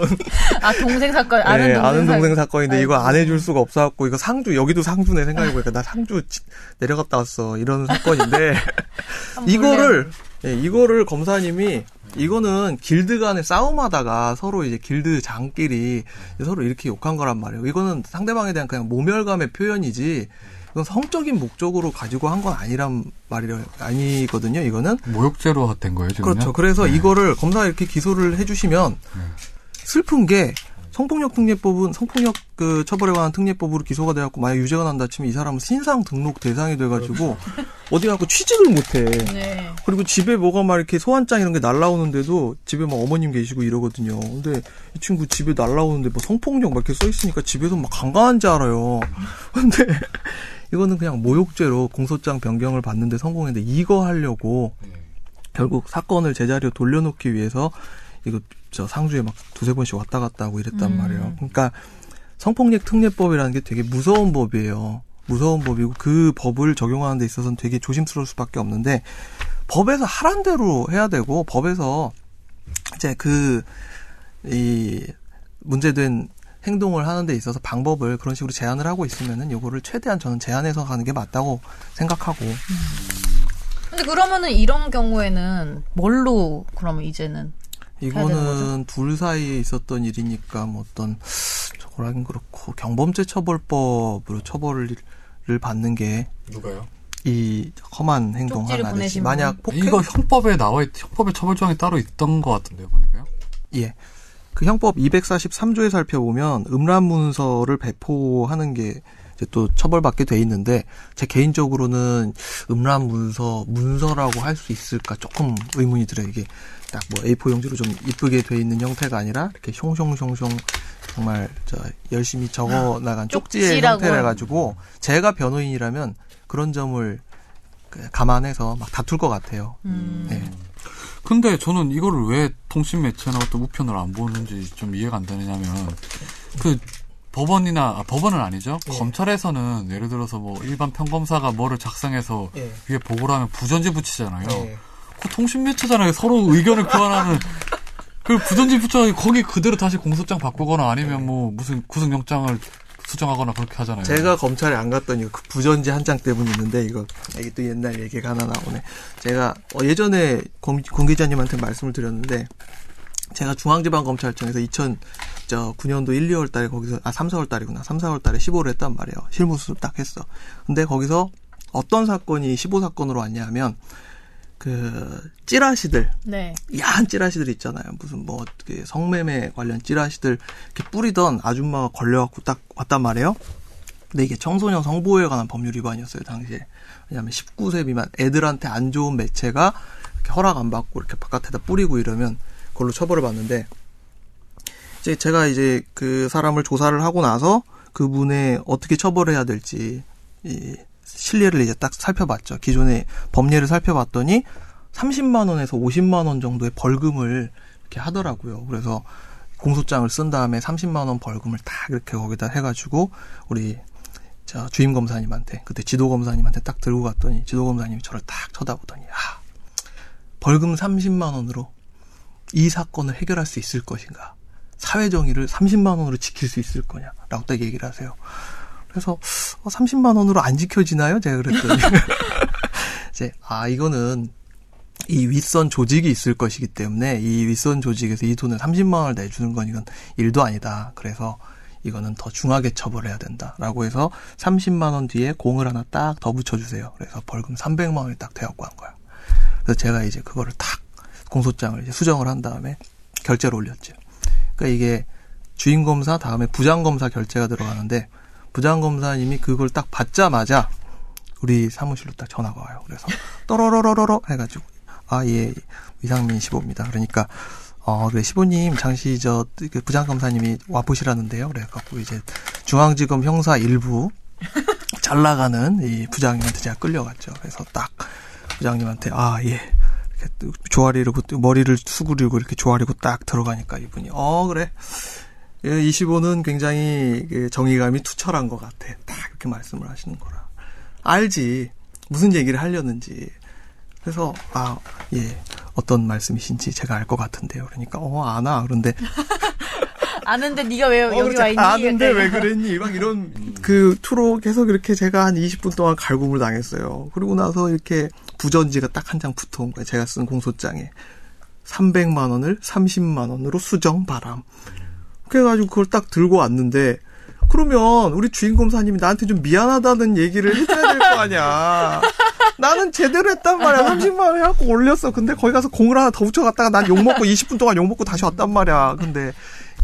아 동생 사건 아는 네, 동생, 아는 동생 사건. 사건인데 이거. 안 해줄 수가 없어갖고 이거 상주 여기도 상주네 생각해보니까 나 상주 지- 내려갔다 왔어 이런 사건인데 [laughs] 이거를 예, 이거를 검사님이 이거는 길드 간에 싸움하다가 서로 이제 길드 장끼리 서로 이렇게 욕한 거란 말이에요. 이거는 상대방에 대한 그냥 모멸감의 표현이지 이건 성적인 목적으로 가지고 한 건 아니란 말이 아니거든요. 이거는 모욕죄로 된 거예요, 지금. 그렇죠. 그래서 이거를 검사 이렇게 기소를 해주시면 슬픈 게 성폭력 특례법은 성폭력 그 처벌에 관한 특례법으로 기소가 돼갖고 만약 유죄가 난다 치면 이 사람은 신상 등록 대상이 돼가지고 어디 가고 취직을 못해. 네. 그리고 집에 뭐가 막 이렇게 소환장 이런 게 날라오는데도 집에 막 어머님 계시고 이러거든요. 근데 이 친구 집에 날라오는데 뭐 성폭력 막 이렇게 써 있으니까 집에서 막 강간한 줄 알아요. 근데 이거는 그냥 모욕죄로 공소장 변경을 받는데 성공했는데 이거 하려고 결국 사건을 제자리로 돌려놓기 위해서 이거 저 상주에 막 두세 번씩 왔다 갔다 하고 이랬단 음. 말이에요. 그러니까 성폭력 특례법이라는 게 되게 무서운 법이에요. 무서운 법이고 그 법을 적용하는 데 있어서는 되게 조심스러울 수밖에 없는데 법에서 하란 대로 해야 되고 법에서 이제 그 이 문제된 행동을 하는 데 있어서 방법을 그런 식으로 제한을 하고 있으면은 요거를 최대한 저는 제한해서 가는 게 맞다고 생각하고 근데 그러면은 이런 경우에는 뭘로 그러면 이제는 이거는 둘 사이에 있었던 일이니까 뭐 어떤 저걸 하긴 그렇고 경범죄 처벌법으로 처벌을 받는 게 누가요? 이 험한 행동 하나를 보내신 만약 폭행 이거 형법에 나와 있, 형법에 처벌 조항이 따로 있던 것 같은데요, 보니까요. 예. 그 형법 243조에 살펴보면 음란 문서를 배포하는 게 이제 또 처벌받게 돼 있는데 제 개인적으로는 음란 문서 문서라고 할 수 있을까 조금 의문이 들어요. 이게 딱 뭐 A4 용지로 좀 이쁘게 돼 있는 형태가 아니라 이렇게 숑숑숑숑 정말 저 열심히 적어 나간 쪽지의. 형태라 가지고 제가 변호인이라면 그런 점을 그 감안해서 막 다툴 것 같아요. 음. 네. 근데 저는 이거를 왜 통신 매체나 어떤 우편을 안 보는지 좀 이해가 안 되느냐면 그 법원이나 아, 법원은 아니죠. 예. 검찰에서는 예를 들어서 뭐 일반 평검사가 뭐를 작성해서 예. 위에 보고를 하면 부전지 붙이잖아요. 네. 그 통신 매체잖아요. 서로 의견을 교환하는 그 부전지 붙여 거기 그대로 다시 공소장 바꾸거나 아니면 뭐 무슨 구속영장을 수정하거나 그렇게 하잖아요. 제가 검찰에 안 갔더니 그 부전지 한 장 때문에 있는데 이거 이게 또 옛날 얘기가 하나 나오네. 제가 어, 예전에 공, 공 기자님한테 말씀을 드렸는데 제가 중앙지방검찰청에서 2009년도 1, 2월 달에 거기서 아 3, 4월 달이구나. 3, 4월 달에 15를 했단 말이에요. 실무수습 딱 했어. 근데 거기서 어떤 사건이 15사건으로 왔냐 하면 그 찌라시들 네. 야한 찌라시들 있잖아요. 무슨 뭐 어떻게 성매매 관련 찌라시들 이렇게 뿌리던 아줌마가 걸려갖고 딱 왔단 말이에요. 근데 이게 청소년 성보호에 관한 법률 위반이었어요 당시에. 왜냐하면 19세 미만 애들한테 안 좋은 매체가 이렇게 허락 안 받고 이렇게 바깥에다 뿌리고 이러면 그걸로 처벌을 받는데 이제 제가 이제 그 사람을 조사를 하고 나서 그분의 어떻게 처벌해야 될지 이 실례를 이제 딱 살펴봤죠. 기존의 법례를 살펴봤더니 30만 원에서 50만 원 정도의 벌금을 이렇게 하더라고요. 그래서 공소장을 쓴 다음에 30만 원 벌금을 딱 이렇게 거기다 해가지고 우리 저 주임 검사님한테 그때 지도 검사님한테 딱 들고 갔더니 지도 검사님이 저를 딱 쳐다보더니 아 벌금 30만 원으로 이 사건을 해결할 수 있을 것인가 사회 정의를 30만 원으로 지킬 수 있을 거냐라고 딱 얘기를 하세요. 그래서 어, 30만 원으로 안 지켜지나요? 제가 그랬더니 [laughs] 이제 아 이거는 이 윗선 조직이 있을 것이기 때문에 이 윗선 조직에서 이 돈을 30만 원을 내주는 건 이건 일도 아니다. 그래서 이거는 더 중하게 처벌해야 된다라고 해서 30만 원 뒤에 공을 하나 딱 더 붙여주세요. 그래서 벌금 300만 원이 딱 되었고 한 거야. 그래서 제가 이제 그거를 딱 공소장을 이제 수정을 한 다음에 결제를 올렸죠. 그러니까 이게 주임 검사 다음에 부장 검사 결제가 들어가는데 부장 검사님이 그걸 딱 받자마자 우리 사무실로 딱 전화가 와요. 그래서 떠러러러러러 해가지고 아 예 이상민 15입니다. 그러니까 어 그래 15님 잠시 저 부장 검사님이 와 보시라는데요. 그래갖고 이제 중앙지검 형사 일부 [laughs] 잘 나가는 이 부장님한테 제가 끌려갔죠. 그래서 딱 부장님한테 아 예. 이렇게 조아리를 머리를 수그리고 이렇게 조아리고 딱 들어가니까 이분이 어 그래 25는 굉장히 그 정의감이 투철한 것 같아. 딱 이렇게 말씀을 하시는 거라. 알지. 무슨 얘기를 하려는지. 그래서, 아, 예. 어떤 말씀이신지 제가 알 것 같은데요. 그러니까, 어, 아나. 그런데. [laughs] 아는데 네가 왜 여기 그렇지. 와 있니? 아는데 왜 그랬니? 막 이런 그 투로 계속 이렇게 제가 한 20분 동안 갈굼을 당했어요. 그리고 나서 이렇게 부전지가 딱 한 장 붙어 온 거예요. 제가 쓴 공소장에. 300만 원을 30만 원으로 수정 바람. 그래가지고 그걸 딱 들고 왔는데 그러면 우리 주인 검사님이 나한테 좀 미안하다는 얘기를 해줘야 될 거 아니야. 나는 제대로 했단 말이야. 30만 원 해갖고 올렸어. 근데 거기 가서 공을 하나 더 붙여갔다가 난 욕먹고 20분 동안 욕먹고 다시 왔단 말이야. 근데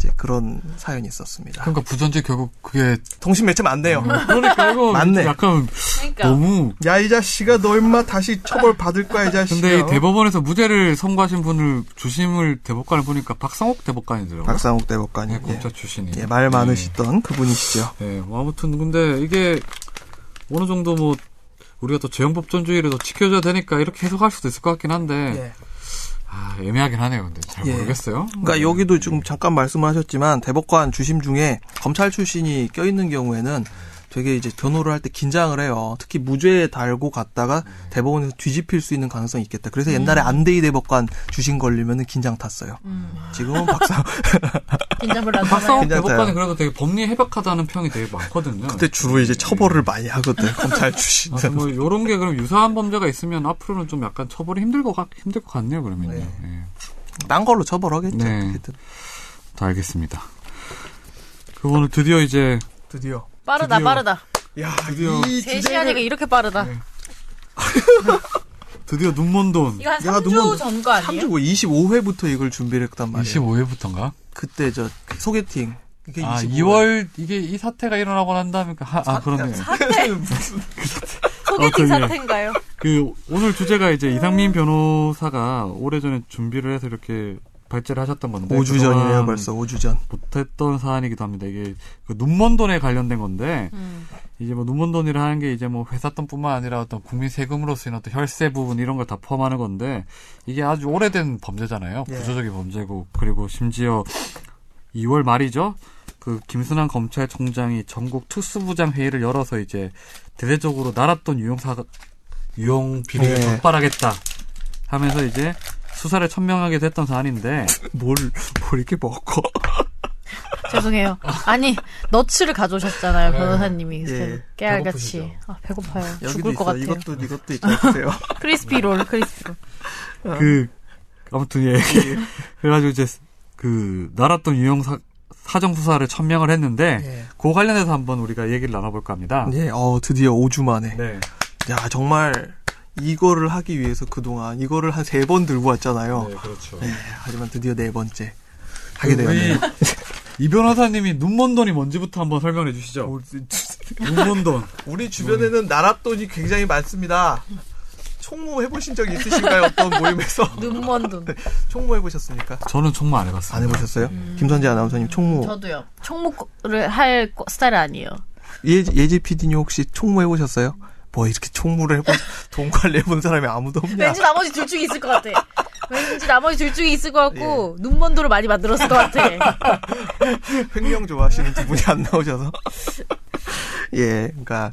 이제 그런 사연이 있었습니다. 그러니까 부전지 결국 그게 통신 매체 맞네요. 그러니까 이거 [laughs] 맞네. 약간 그러니까 너무 야, 이 자식아, 너 임마 다시 처벌 받을 거야, 이 자식아. 근데 이 대법원에서 무죄를 선고하신 분을 주심을 대법관을 보니까 박상옥 대법관이더라고요. 박상욱 대법관이. 네, 예. 검찰 출신이. 예, 말 많으시던 그분이시죠. 네, 뭐 아무튼 근데 이게 어느 정도 뭐 우리가 또 재형법전주의를 더 지켜줘야 되니까 이렇게 해석할 수도 있을 것 같긴 한데 예. 아 애매하긴 하네요. 근데 잘 예. 모르겠어요. 그러니까 여기도 지금 잠깐 말씀을 하셨지만 대법관 주심 중에 검찰 출신이 껴 있는 경우에는 되게 이제 변호를 할 때 긴장을 해요. 특히 무죄에 달고 갔다가 대법원에서 뒤집힐 수 있는 가능성이 있겠다. 그래서 옛날에 안대희 대법관 주심 걸리면은 긴장 탔어요. 음, 지금은 박사 [laughs] 긴장을 안? 괜찮아요. 대법관이 그래도 되게 법리 해박하다는 평이 되게 많거든요. 그때 주로 이제 처벌을 많이 하거든 검찰 출신. 아, 뭐 요런 게 그럼 유사한 범죄가 있으면 앞으로는 좀 약간 처벌이 힘들 것 같, 힘들 것 같네요. 그러면요. 네. 예. 딴 걸로 처벌하겠죠. 네. 어떻게든. 다 알겠습니다. 그 오늘 드디어 이제 드디어. 빠르다 드디어- 빠르다. 야, 드디어 이 3시 하니까 이렇게 빠르다. 네. [laughs] 드디어 눈먼 돈 이거 한 야, 3주 누군- 전거 아니에요? 3주 25회부터 이걸 준비를 했단 말이에요. 25회부터인가? 그때 저 소개팅. 이게 아 25회. 2월 이게 이 사태가 일어나고 난 다음에 그 하, 아 그러네. 사태 [laughs] 무슨 소개팅 어, 사태인가요? 그 오늘 주제가 이제 이상민 변호사가 오래전에 준비를 해서 이렇게 발제를 하셨던 건데 5주 전이네요, 벌써 5주 전. 못했던 사안이기도 합니다. 이게 그 눈먼 돈에 관련된 건데 음. 이제 뭐 눈먼 돈이라 하는 게 이제 뭐 회사 돈뿐만 아니라 어떤 국민 세금으로 쓰이는 어떤 혈세 부분 이런 걸 다 포함하는 건데 이게 아주 오래된 범죄잖아요. 예. 구조적인 범죄고 그리고 심지어 2월 말이죠. 그 김순환 검찰총장이 전국 특수부장 회의를 열어서 이제 대대적으로 날았던 유용사 유용 비리를 네. 적발하겠다 하면서 이제 수사를 천명하게 됐던 사안인데 뭘, 뭘 이렇게 먹어. [laughs] 죄송해요. 아니 너츠를 가져오셨잖아요 변호사님이 그래서 예, 깨알같이? 아, 배고파요. 죽을 것 있어. 같아요. 이것도 이것도 않으세요? [laughs] 크리스피 롤 크리스피 롤. 그 아무튼 예. [laughs] 그래가지고 이제 그 나랐던 유형 사, 사정 수사를 천명을 했는데 예. 그 관련해서 한번 우리가 얘기를 나눠볼까 합니다. 예, 어 드디어 5주 만에. 네. 야 정말 이거를 하기 위해서 그동안 이거를 한 세 번 들고 왔잖아요. 네, 그렇죠. 예, 하지만 드디어 네 번째 하게 우리 되었네요. [laughs] 이 변호사님이 눈먼 돈이 뭔지부터 한번 설명해 주시죠. 눈먼 돈. 우리 주변에는 나랏돈이 굉장히 많습니다. 총무 해보신 적이 있으신가요? 어떤 모임에서 [laughs] 눈먼 돈. 총무 해보셨습니까? 저는 정말 안 해봤어요. 안 해보셨어요? 김선재 아나운서님 총무 저도요. 총무를 할 거- 스타일 아니에요. 예, 예지 PD님 혹시 총무 해보셨어요? 뭐 이렇게 총무를 해본 [laughs] 돈 관리해본 사람이 아무도 없냐? 왠지 나머지 둘 중에 있을 것 같아. 왠지 나머지 둘 중에 있을 것 같고 눈먼 돈을 많이 만들었을 것 같아. [laughs] 횡령 좋아하시는 두 분이 안 나오셔서. 예, 그러니까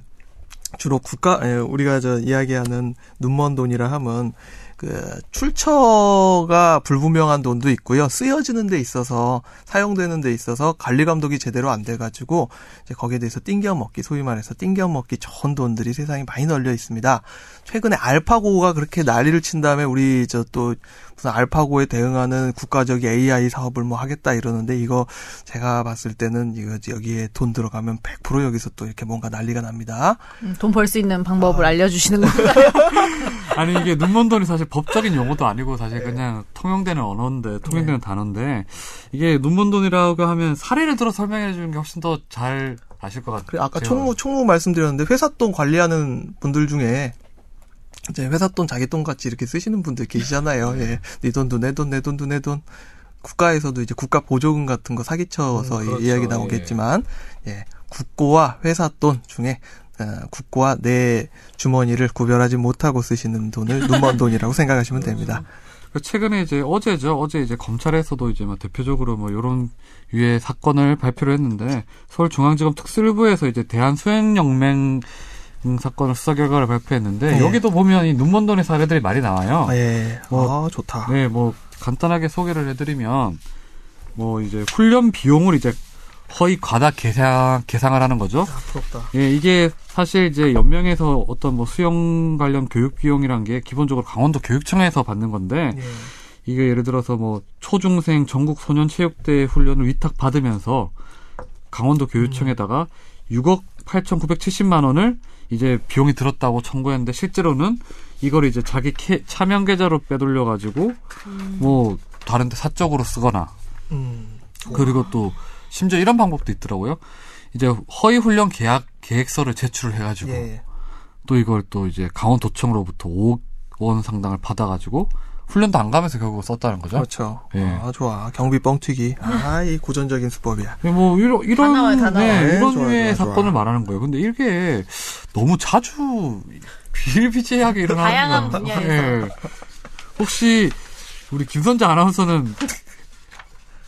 주로 국가 예, 우리가 저 이야기하는 눈먼 돈이라 함은 그 출처가 불분명한 돈도 있고요. 쓰여지는 데 있어서 사용되는 데 있어서 관리 감독이 제대로 안 돼 가지고 이제 거기에 대해서 띵겨 먹기 소위 말해서 띵겨 먹기 좋은 돈들이 세상에 많이 널려 있습니다. 최근에 알파고가 그렇게 난리를 친 다음에 우리 저 또 무슨 알파고에 대응하는 국가적 AI 사업을 뭐 하겠다 이러는데 이거 제가 봤을 때는 이거 여기에 돈 들어가면 100% 여기서 또 이렇게 뭔가 난리가 납니다. 음, 돈벌 수 있는 방법을 알려주시는 [laughs] 건가요? [laughs] 아니 이게 눈먼 돈이 사실 법적인 용어도 아니고 사실 그냥 통용되는 언어인데 통용되는 단어인데 이게 눈먼 돈이라고 하면 사례를 들어 설명해 주는 게 훨씬 더 잘 아실 것 같아요. 아까 총무 총무 말씀드렸는데 회사 돈 관리하는 분들 중에 이제 회사 돈 자기 돈 같이 이렇게 쓰시는 분들 계시잖아요. 예. 네 돈도 내 돈, 내 돈도 내 돈. 국가에서도 이제 국가 보조금 같은 거 사기쳐서 음, 그렇죠. 이야기 나오겠지만 예. 국고와 회사 돈 중에 어, 국고와 내 주머니를 구별하지 못하고 쓰시는 돈을 눈먼 [laughs] 돈이라고 생각하시면 됩니다. 그 최근에 이제 어제죠. 어제 이제 검찰에서도 이제 뭐 대표적으로 뭐 이런 유의 사건을 발표를 했는데 서울중앙지검 특수부에서 이제 대한수행연맹 사건을 수사 결과를 발표했는데 네. 여기도 보면 이 눈먼 돈의 사례들이 많이 나와요. 아, 예. 뭐, 아, 좋다. 네, 뭐 간단하게 소개를 해드리면 뭐 이제 훈련 비용을 이제 허위 과다 계상 계상을 하는 거죠. 아, 부럽다. 예, 이게 사실 이제 연명에서 어떤 뭐 수영 관련 교육 비용이란 게 기본적으로 강원도 교육청에서 받는 건데 예. 이게 예를 들어서 뭐 초중생 전국 소년 체육대회 훈련을 위탁 받으면서 강원도 교육청에다가 6억 8,970만 원을 이제 비용이 들었다고 청구했는데 실제로는 이걸 이제 자기 캐- 차명 계좌로 빼돌려 가지고 뭐 다른 데 사적으로 쓰거나 음. 그리고 또 심지어 이런 방법도 있더라고요. 이제 허위 훈련 계약 계획서를 제출을 해 가지고 예. 또 이걸 또 이제 강원도청으로부터 5억 원 상당을 받아 가지고 훈련도 안 가면서 결국 썼다는 거죠. 그렇죠. 예. 아, 좋아. 경비 뻥튀기. 아, 이 고전적인 수법이야. 뭐 이런 이런 나와요, 다 나와요. 네, 네, 이런 좋아, 류의 좋아, 사건을 좋아. 말하는 거예요. 근데 이게 너무 자주 비일비재하게 일어나는 다양한 거예요. 분야에서. 예. 혹시 우리 김선재 아나운서는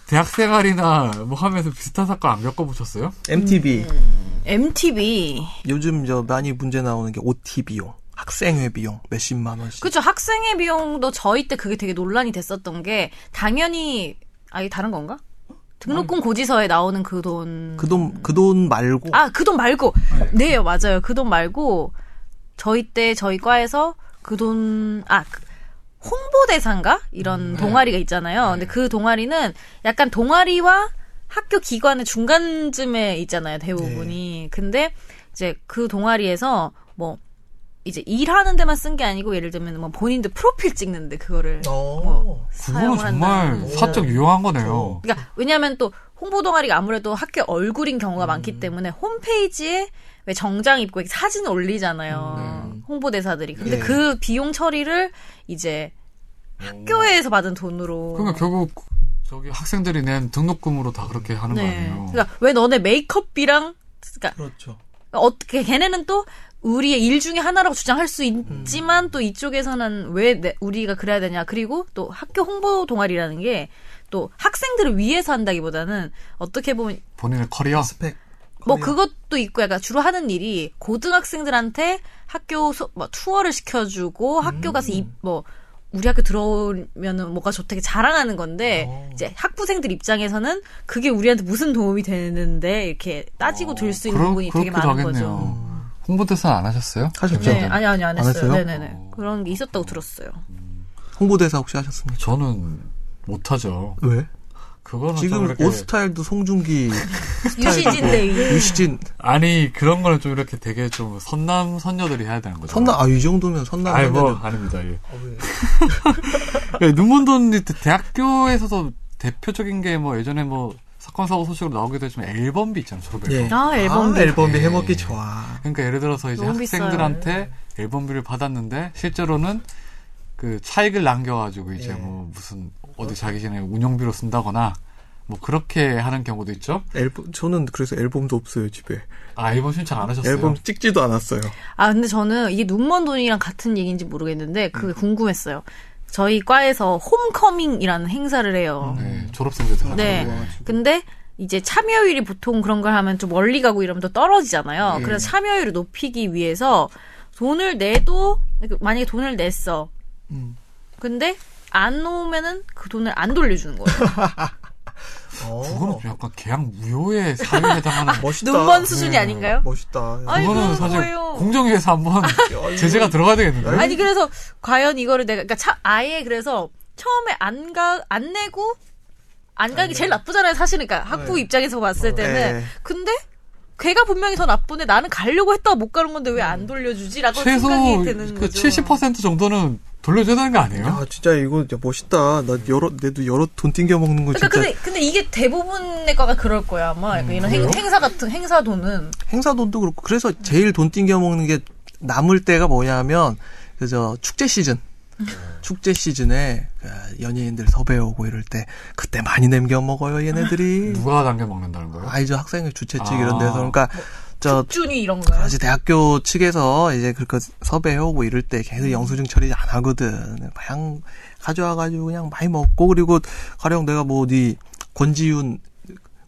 대학 생활이나 뭐 하면서 비슷한 사건 안 겪어보셨어요? MTV. MTV. 요즘 저 많이 문제 나오는 게 OT 비용, 학생회 비용 몇십만 원씩. 그쵸. 학생의 비용도 저희 때 그게 되게 논란이 됐었던 게, 당연히, 아예 다른 건가? 등록금 고지서에 나오는 그 돈. 그 돈, 그 돈 말고. 아, 그 돈 말고. 네, 맞아요. 그 돈 말고, 저희 때, 저희 과에서 그 돈, 아, 그 홍보대사인가? 이런 동아리가 있잖아요. 근데 그 동아리는 약간 동아리와 학교 기관의 중간쯤에 있잖아요. 대부분이. 근데 이제 그 동아리에서 뭐, 이제 일하는 데만 쓴 게 아니고 예를 들면 뭐 본인들 프로필 찍는데 그거를 어. 뭐 그거는 사용을 정말 사적 유용한 거네요. 그러니까 왜냐하면 또 홍보 동아리가 아무래도 학교 얼굴인 경우가 많기 때문에 홈페이지에 왜 정장 입고 사진 올리잖아요. 홍보대사들이. 근데 예. 그 비용 처리를 이제 학교에서 받은 돈으로. 그러니까 결국 저기 학생들이 낸 등록금으로 다 그렇게 하는 거 네. 아니에요? 그러니까 왜 너네 메이크업비랑 그러니까 그렇죠. 어떻게 걔네는 또 우리의 일 중에 하나라고 주장할 수 있지만 또 이쪽에서는 왜 내- 우리가 그래야 되냐 그리고 또 학교 홍보 동아리라는 게 또 학생들을 위해서 한다기보다는 어떻게 보면 본인의 커리어? 스펙. 뭐 커리어. 그것도 있고 약간 주로 하는 일이 고등학생들한테 학교 소- 뭐 투어를 시켜주고 학교 가서 이, 뭐 우리 학교 들어오면은 뭐가 좋다게 자랑하는 건데 어. 이제 학부생들 입장에서는 그게 우리한테 무슨 도움이 되는데 이렇게 따지고 들 수 있는 부분이 되게 많은 하겠네요. 거죠. 홍보 대사 안 하셨어요? 하셨죠? 네, 아니 아니 안안 했어요. 했어요? 네네네 그런 게 있었다고 들었어요. 홍보대사 혹시 하셨습니까? 저는 못하죠. 왜? 그거는 좀 지금 이렇게 옷 스타일도 송중기 [laughs] 유시진 대위. 유시진 아니 그런 거는 좀 이렇게 되게 좀 선남 선녀들이 해야 되는 거죠. 선남 아이 정도면 선남 아니 뭐 아닙니다. 예. 어, 왜? [laughs] 예, 눈먼돈 대학교에서도 대표적인 게 뭐 예전에 뭐 사건 사고 소식으로 나오기도 했지만 앨범비 있잖아요 졸업 앨범. 예. 아, 앨범비. 아, 앨범비 예. 해먹기 좋아. 그러니까 예를 들어서 이제 학생들한테 앨범비를 받았는데 실제로는 그 차익을 남겨가지고 이제 예. 뭐 무슨 어디 자기 전에 운영비로 쓴다거나 뭐 그렇게 하는 경우도 있죠. 앨범 저는 그래서 앨범도 없어요 집에. 아 앨범 신청 안 하셨어요? 앨범 찍지도 않았어요. 아 근데 저는 이게 눈먼 돈이랑 같은 얘기인지 모르겠는데 음. 그게 궁금했어요. 저희 과에서 홈커밍이라는 행사를 해요. 네, 졸업생들 네. 근데 이제 참여율이 보통 그런 걸 하면 좀 멀리 가고 이러면 또 떨어지잖아요. 예. 그래서 참여율을 높이기 위해서 돈을 내도 만약에 돈을 냈어. 음. 근데 안 오면은 그 돈을 안 돌려주는 거예요. [laughs] 어. 그거는 좀 약간 계약 무효의 사유에 해당하는 [laughs] 멋있다. 눈먼 수준이 네. 아닌가요? 멋있다. 아니, 그거는 사실 거예요. 공정위에서 한번 [laughs] [laughs] 제재가 들어가야 되겠는데. 아니 그래서 과연 이거를 내가 그러니까 차, 아예 그래서 처음에 안 가 안 내고 안 가기 제일 나쁘잖아요 사실은 그러니까 학부 네. 입장에서 봤을 때는 네. 근데 걔가 분명히 더 나쁜데 나는 가려고 했다가 못 가는 건데 왜 안 돌려주지라고 최소 생각이 드는 그 거죠. 70% 정도는 돌려줘야 되는 거 아니에요? 야 진짜 이거 진짜 멋있다. 나 여러 내도 여러 돈 띵겨 먹는 거 그러니까 진짜 근데 근데 이게 대부분의 과가 그럴 거야 아마 약간 이런 행, 행사 같은 행사 돈은 행사 돈도 그렇고 그래서 제일 돈 띵겨 먹는 게 남을 때가 뭐냐면 그저 축제 시즌. 축제 시즌에 그 연예인들 섭외 오고 이럴 때 그때 많이 남겨 먹어요 얘네들이. [laughs] 누가 당겨 먹는다는 거예요? 아이죠 학생회 주최 측 아. 이런 데서 그러니까 저 준이 이런 거야. 아직 대학교 측에서 이제 그거 섭외해오고 이럴 때 걔들 영수증 처리 안 하거든. 그냥 가져와가지고 그냥 많이 먹고 그리고 가령 내가 뭐 어디 권지윤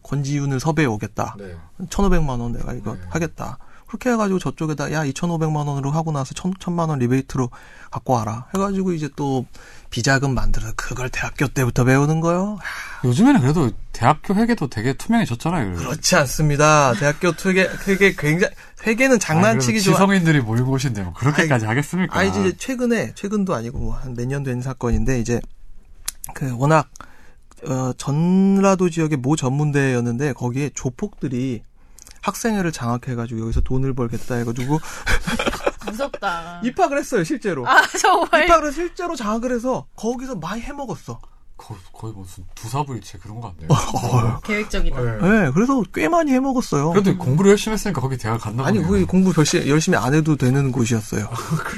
권지윤을 섭외해 오겠다. 네. 1,500만 원 내가 이거 네. 하겠다. 그렇게 해가지고 저쪽에다 야 2,500만 원으로 하고 나서 1,000, 1,000만 원 리베이트로 갖고 와라. 해가지고 이제 또 비자금 만들어서 그걸 대학교 때부터 배우는 거요. 요즘에는 그래도 대학교 회계도 되게 투명해졌잖아요. 그렇지 않습니다. 대학교 투게 회계 굉장히 회계는 장난치기 아니, 그래도 좋아. 지성인들이 모인 곳인데 뭐 그렇게까지 하겠습니까? 아, 이제 최근에, 최근도 아니고 뭐 한 몇 년 된 사건인데, 이제, 그, 워낙, 어, 전라도 지역의 모 전문대였는데, 거기에 조폭들이 학생회를 장악해가지고 여기서 돈을 벌겠다 해가지고, 무섭다. [laughs] 입학을 했어요, 실제로. 아 정말. 입학을 실제로 장악을 해서, 거기서 많이 해먹었어. 거, 거의 무슨 두사부일체 그런 거 같네요. [laughs] 어, 계획적이다. 네, 그래서 꽤 많이 해먹었어요. 그래도 공부를 열심히 했으니까 거기 대학 갔나 아니. 거기 공부 열심히, 열심히 안 해도 되는 곳이었어요.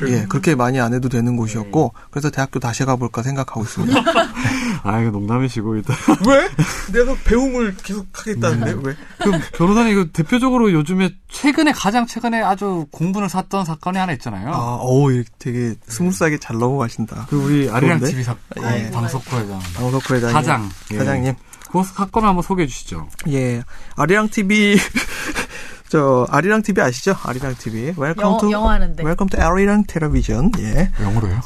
예, 그렇게 많이 안 해도 되는 곳이었고, 그래서 대학교 다시 가볼까 생각하고 있습니다. [laughs] 아 이거 농담이시고 일단 [laughs] 왜? 내가 배움을 계속 하겠다는데, 왜? 그 변호사님 이거 대표적으로 요즘에 최근에 가장 최근에 아주 공분을 샀던 사건이 하나 있잖아요. 아, 어우, 되게 스무스하게 잘 넘어가신다. 그 우리 아리랑? TV 사건 예. 방석호 회장 방석호 회장님. 사장 예. 사장님. 그 사건 한번 소개해 주시죠. 예. 아리랑 TV, [laughs] 저, 아리랑 TV 아시죠? 아리랑 TV. Welcome 영어, to, 영어 하는데. Welcome to 아리랑 텔레비전. 예. 영어로요?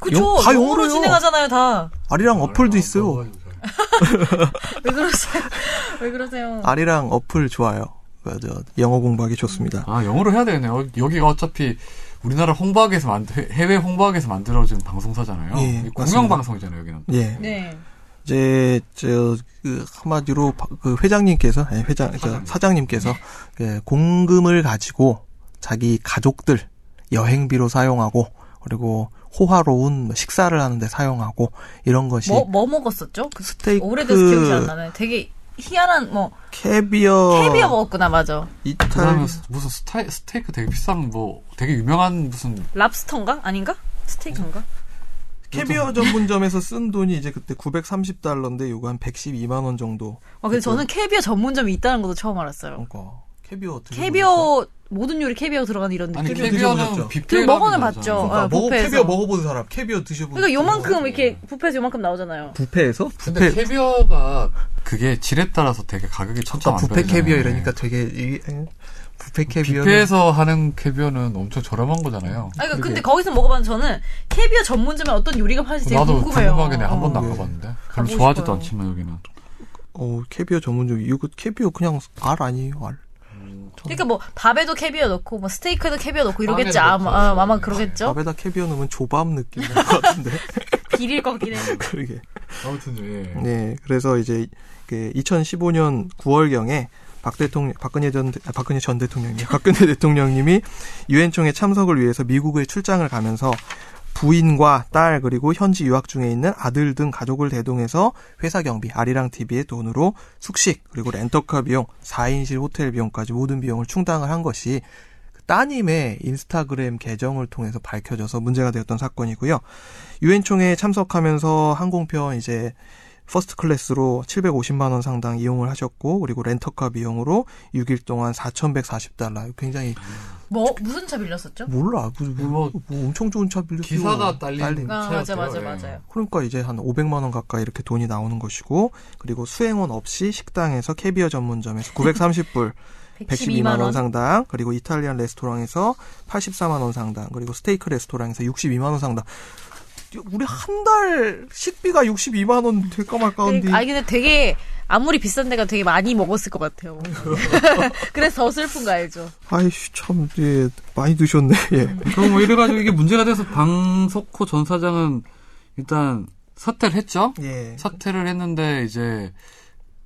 그쵸. 영- 다 영어로 영어로요. 진행하잖아요 다. 아리랑 어플도 있어요. [laughs] 왜 그러세요? [laughs] 왜 그러세요? 아리랑 어플 좋아요. 그, 저, 영어 공부하기 좋습니다. 아 영어로 해야 되네요. 여기가 어차피 우리나라 홍보하기 위해서 만들 해외 홍보하기 위해서 만들어진 방송사잖아요. 예, 이 공영. 방송이잖아요 여기는. 예. 네. 이제 저 그 한마디로 바- 그 회장님께서 아니, 회장 저 사장님. 사장님께서 그 공금을 가지고 자기 가족들 여행비로 사용하고 그리고 호화로운 뭐 식사를 하는데 사용하고 이런 것이 뭐, 뭐 먹었었죠? 그 스테이크 오래돼서 기억이 안 나네. 되게 희한한, 뭐, 캐비어 캐비어 먹었구나, 맞아. 이탈 무슨 스타, 스테이크 되게 비싼 뭐 되게 유명한 무슨 랍스터인가? 아닌가? 스테이크인가? 캐비어 전문점에서 쓴 돈이 이제 그때 930달러인데 요거 한 112만 원 정도. 아, 근데 저는 캐비어 전문점이 있다는 것도 처음 알았어요. 그러니까 캐비어 드셔보셨어요? 모든 요리 캐비어 들어가는 이런 아니 느낌. 캐비어 캐비어는? 뷔페 그 먹어는 봤죠. 그러니까 어, 먹어. 캐비어 먹어본 사람 캐비어 드셔보셨어요? 그러니까 요만큼 이렇게 뷔페에서 요만큼 나오잖아요. 뷔페에서? 근데 뷔페 캐비어가 그게 질에 따라서 되게 가격이 아까 천차만별이잖아요. 뷔페 캐비어 이러니까 되게 이- 에, 뷔페 캐비어. 뷔페에서 하는 캐비어는 엄청 저렴한 거잖아요. 아, 그러니까 근데 거기서 먹어봤는 저는 캐비어 전문점에 어떤 요리가 파는지 되게 나도 궁금해요. 궁금하긴 해. 한 번도 어. 안 네. 가봤는데. 별로 좋아하지도. 않지만 여기는. 어, 캐비어 전문점. 이거 캐비어 그냥 알 아니에요, 알. 그러니까 뭐 밥에도 캐비어 넣고 뭐 스테이크에도 캐비어 넣고 이러겠지. 아마. 아, 아마 그러겠죠. 밥에다 캐비어 넣으면 조밥 느낌 날 것 같은데. [laughs] 비릴 것 같긴 해. [laughs] 그러게. 아무튼 예. 네, 그래서 이제 그 2015년 9월 경에 박 대통령, 박근혜 전, 대- 아, 박근혜 전 대통령이, 박근혜 [laughs] 대통령님이 유엔 총회 참석을 위해서 미국에 출장을 가면서 부인과 딸 그리고 현지 유학 중에 있는 아들 등 가족을 대동해서 회사 경비 아리랑 TV의 돈으로 숙식 그리고 렌터카 비용 4인실 호텔 비용까지 모든 비용을 충당을 한 것이 그 따님의 인스타그램 계정을 통해서 밝혀져서 문제가 되었던 사건이고요. 유엔 총회에 참석하면서 항공편 이제 퍼스트 클래스로 750만 원 상당 이용을 하셨고 그리고 렌터카 비용으로 6일 동안 4,140달러. 굉장히 뭐 무슨 차 빌렸었죠? 몰라. 뭐, 뭐, 뭐 엄청 좋은 차 빌렸어. 기사가 딸린 아, 맞아. 맞아 예. 맞아요. 그러니까 이제 한 500만 원 가까이 이렇게 돈이 나오는 것이고 그리고 수행원 없이 식당에서 캐비어 전문점에서 930불 112만 [laughs] 원 상당, 그리고 이탈리안 레스토랑에서 84만 원 상당, 그리고 스테이크 레스토랑에서 62만 원 상당. 우리 한 달 식비가 62만 원 될까 말까 한데. 아니 근데 되게 아무리 비싼 데가 되게 많이 먹었을 것 같아요. [laughs] 그래서 더 슬픈 거 알죠? 아이씨 참 예, 많이 드셨네. 예. 그럼 뭐 이래가지고 이게 문제가 돼서 방석호 전 사장은 일단 사퇴를 했죠. 예. 사퇴를 했는데 이제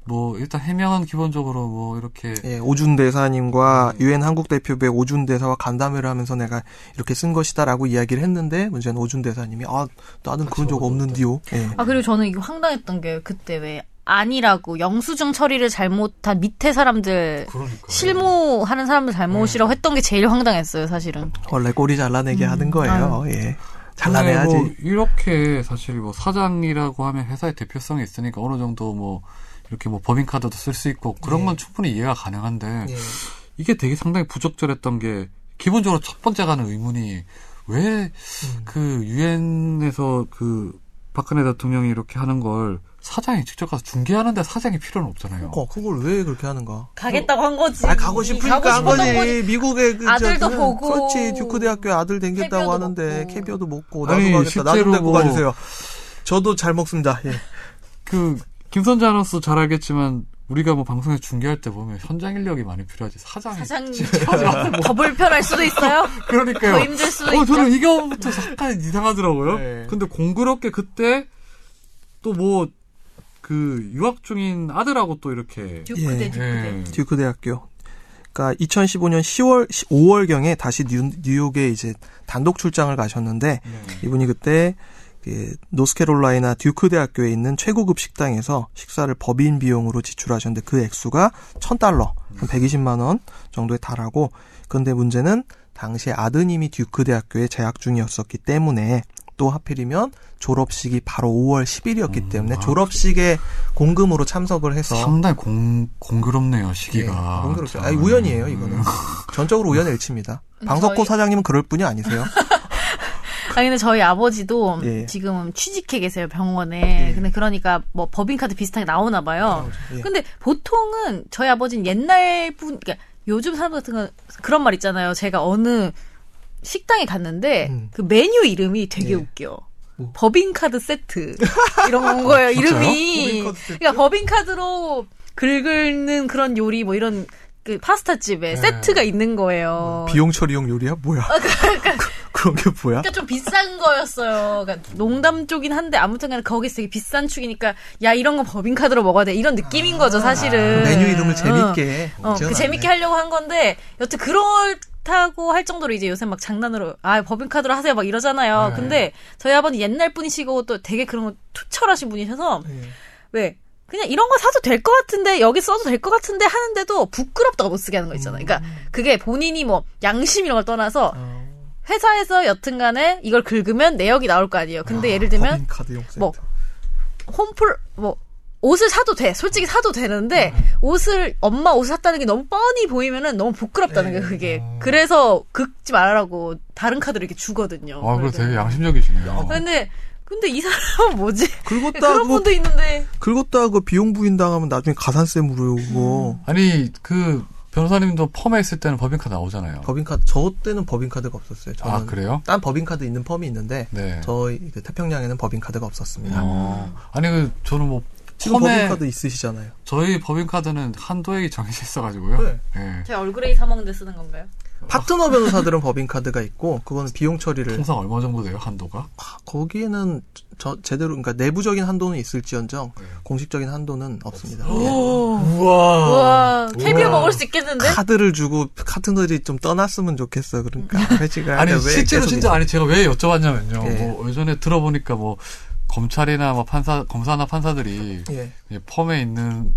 뭐 일단 해명은 기본적으로 뭐 이렇게 예, 오준 대사님과 유엔 한국 대표부의 오준 대사와 간담회를 하면서 내가 이렇게 쓴 것이다라고 이야기를 했는데 문제는 오준 대사님이 아 나는 그런 적 없는디요. 예. 아 그리고 저는 이거 황당했던 게 그때 왜 아니라고 영수증 처리를 잘못한 밑에 사람들 그러니까 실무하는 사람들 잘못이라고 했던 게 제일 황당했어요, 사실은. 원래 꼬리 잘라내게 하는 거예요. 예. 잘라내야지. 뭐 이렇게 사실 뭐 사장이라고 하면 회사의 대표성이 있으니까 어느 정도 뭐 이렇게 뭐 법인카드도 쓸 수 있고 그런 네. 건 충분히 이해가 가능한데 예. 이게 되게 상당히 부적절했던 게 기본적으로 첫 번째 가는 의문이 왜그 음. 유엔에서 그 박근혜 대통령이 이렇게 하는 걸 사장이 직접 가서 중개하는데 사장이 필요는 없잖아요. 어, 그걸 왜 그렇게 하는가? 가겠다고 한 거지. 아, 가고 싶으니까 가고 한 싶었던 거지. 미국에 그, 아들도 저, 보고. 그렇지. 듀크 대학교에 아들 댕겼다고 하는데, 먹고. 캐비어도 먹고, 나도 아니, 가겠다. 나도 데리고 뭐- 가주세요. 저도 잘 먹습니다. 예. 그 김선재 아나운서 잘 알겠지만 우리가 뭐 방송에서 중계할 때 보면 현장 인력이 많이 필요하지 사장이 사장님 더 불편할 [laughs] 수도 있어요. [laughs] 그러니까요. 더 힘들 수도 어, 있죠. 저는 이 경우부터 약간 이상하더라고요. 네. 근데 공교롭게 그때 또 뭐 그 유학 중인 아들하고 또 이렇게 듀크대 예. 듀크대. 예. 듀크 대학교. 그러니까 2015년 10월, 5월 경에 다시 뉴, 뉴욕에 이제 단독 출장을 가셨는데, 네. 이분이 그때 그 노스캐롤라이나 듀크 대학교에 있는 최고급 식당에서 식사를 법인 비용으로 지출하셨는데 그 액수가 1000달러, 한 120만 원 정도에 달하고 근데 문제는 당시에 아드님이 듀크 대학교에 재학 중이었었기 때문에 또 하필이면 졸업식이 바로 5월 10일이었기 음, 때문에 아, 졸업식에 공금으로 참석을 해서 상당히 공, 공교롭네요, 예, 시기가. 공교롭죠. 참. 아니, 우연이에요, 이거는. 전적으로 우연의 일치입니다. 방석호 저희- 사장님은 그럴 분이 아니세요. [laughs] 아니 근데 저희 아버지도 예. 지금 취직해 계세요 병원에. 예. 근데 그러니까 뭐 법인카드 비슷하게 나오나 봐요. 예. 근데 보통은 저희 아버지는 옛날 분, 그러니까 요즘 사람 같은 건 그런 말 있잖아요. 제가 어느 식당에 갔는데 음. 그 메뉴 이름이 되게 예. 웃겨. 뭐? 법인카드 세트 [laughs] 이런 건 거예요. 진짜요? 이름이. 법인카드 세트? 그러니까 법인카드로 긁는 그런 요리 뭐 이런 그 파스타 집에 네. 세트가 있는 거예요. 비용 처리용 요리야? 뭐야? 그, [laughs] 런 게 뭐야? 그러니까 좀 비싼 거였어요. 그러니까 농담 쪽인 한데 아무튼간에 거기서 되게 비싼 축이니까 야 이런 거 법인카드로 먹어야 돼 이런 느낌인 거죠 사실은. 아, 메뉴 이름을 재밌게. 어, 어, 그. 재밌게 하려고 한 건데 여튼 그렇다고 할 정도로 이제 요새 막 장난으로 아 법인카드로 하세요 막 이러잖아요. 네. 근데 저희 아버님 옛날 분이시고 또 되게 그런 거 투철하신 분이셔서 예. 왜 그냥 이런 거 사도 될 것 같은데 여기 써도 될 것 같은데 하는데도 부끄럽다고 못 쓰게 하는 거 있잖아요. 그러니까 그게 본인이 뭐 양심 이런 걸 떠나서 어. 회사에서 여튼간에 이걸 긁으면 내역이 나올 거 아니에요. 근데 예를 들면. 뭐 홈플 뭐 옷을 사도 돼. 솔직히 사도 되는데 옷을 엄마 옷을 샀다는 게 너무 뻔히 보이면은 너무 부끄럽다는 게 그게. 그래서 긁지 말라고 다른 카드를 이렇게 주거든요. 아, 그래. 되게 양심적이시네요. 근데 근데 이 사람은 뭐지? 긁었다 그런 하고 분도 있는데 긁었다 하고 비용 부인 당하면 나중에 가산세 물어요. 그거. 아니 그 변호사님도 firm에 있을 때는 법인카드 나오잖아요. 법인카드 저 때는 법인카드가 없었어요. 저는 아 그래요? 딴 법인카드 있는 firm이 있는데 네. 저희 그 태평양에는 법인카드가 없었습니다. 어, 아니 그 저는 뭐 지금 firm에 법인카드 있으시잖아요. 저희 법인카드는 한도액이 정해져 있어가지고요. 네. 예. 제 얼그레이 사 먹는데 쓰는 건가요? 파트너 변호사들은 법인카드가 있고 그거는 비용 처리를 통상 얼마 정도 돼요 한도가? 아, 거기에는 저 제대로 그러니까 내부적인 한도는 있을지언정 네. 공식적인 한도는 없습니다. 예. 우와. 우와, 캐비어 먹을 수 있겠는데? 카드를 주고 파트너들이 좀 떠났으면 좋겠어. 그러니까 회지가 아니 실제로 진짜 있어? 아니 제가 왜 여쭤봤냐면요. 예. 뭐 예전에 들어보니까 뭐 검찰이나 뭐 판사 검사나 판사들이 예, 이 펌에 있는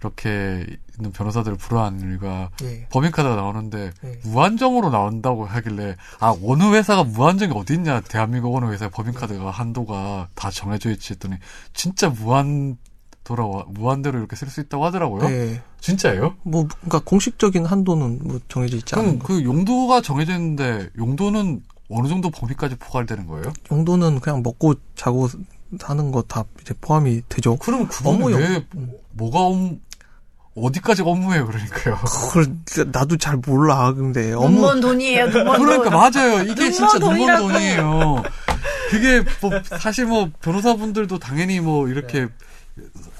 이렇게 있는 변호사들을 불허하는 일과 예. 법인카드가 나오는데 예. 무한정으로 나온다고 하길래 아 어느 회사가 무한정이 어디 있냐 대한민국 어느 회사에 법인카드가 한도가 다 정해져 있지 했더니 진짜 무한 돌아와 무한대로 이렇게 쓸 수 있다고 하더라고요. 예. 진짜예요? 뭐 그러니까 공식적인 한도는 뭐 정해져 있지 않은 그럼 거. 그 용도가 정해져 있는데 용도는 어느 정도 범위까지 포괄되는 거예요? 용도는 그냥 먹고 자고 사는 거 다 이제 포함이 되죠. 그럼 업무 용- 왜 뭐가 업, 어디까지 업무예요 그러니까요. 그걸 나도 잘 몰라. 근데 업무 눈먼 돈이에요, 눈먼 그러니까 돈. 맞아요. 이게 눈먼 진짜 눈먼 돈이라고. 돈이에요. 그게 뭐 사실 뭐 변호사분들도 당연히 뭐 이렇게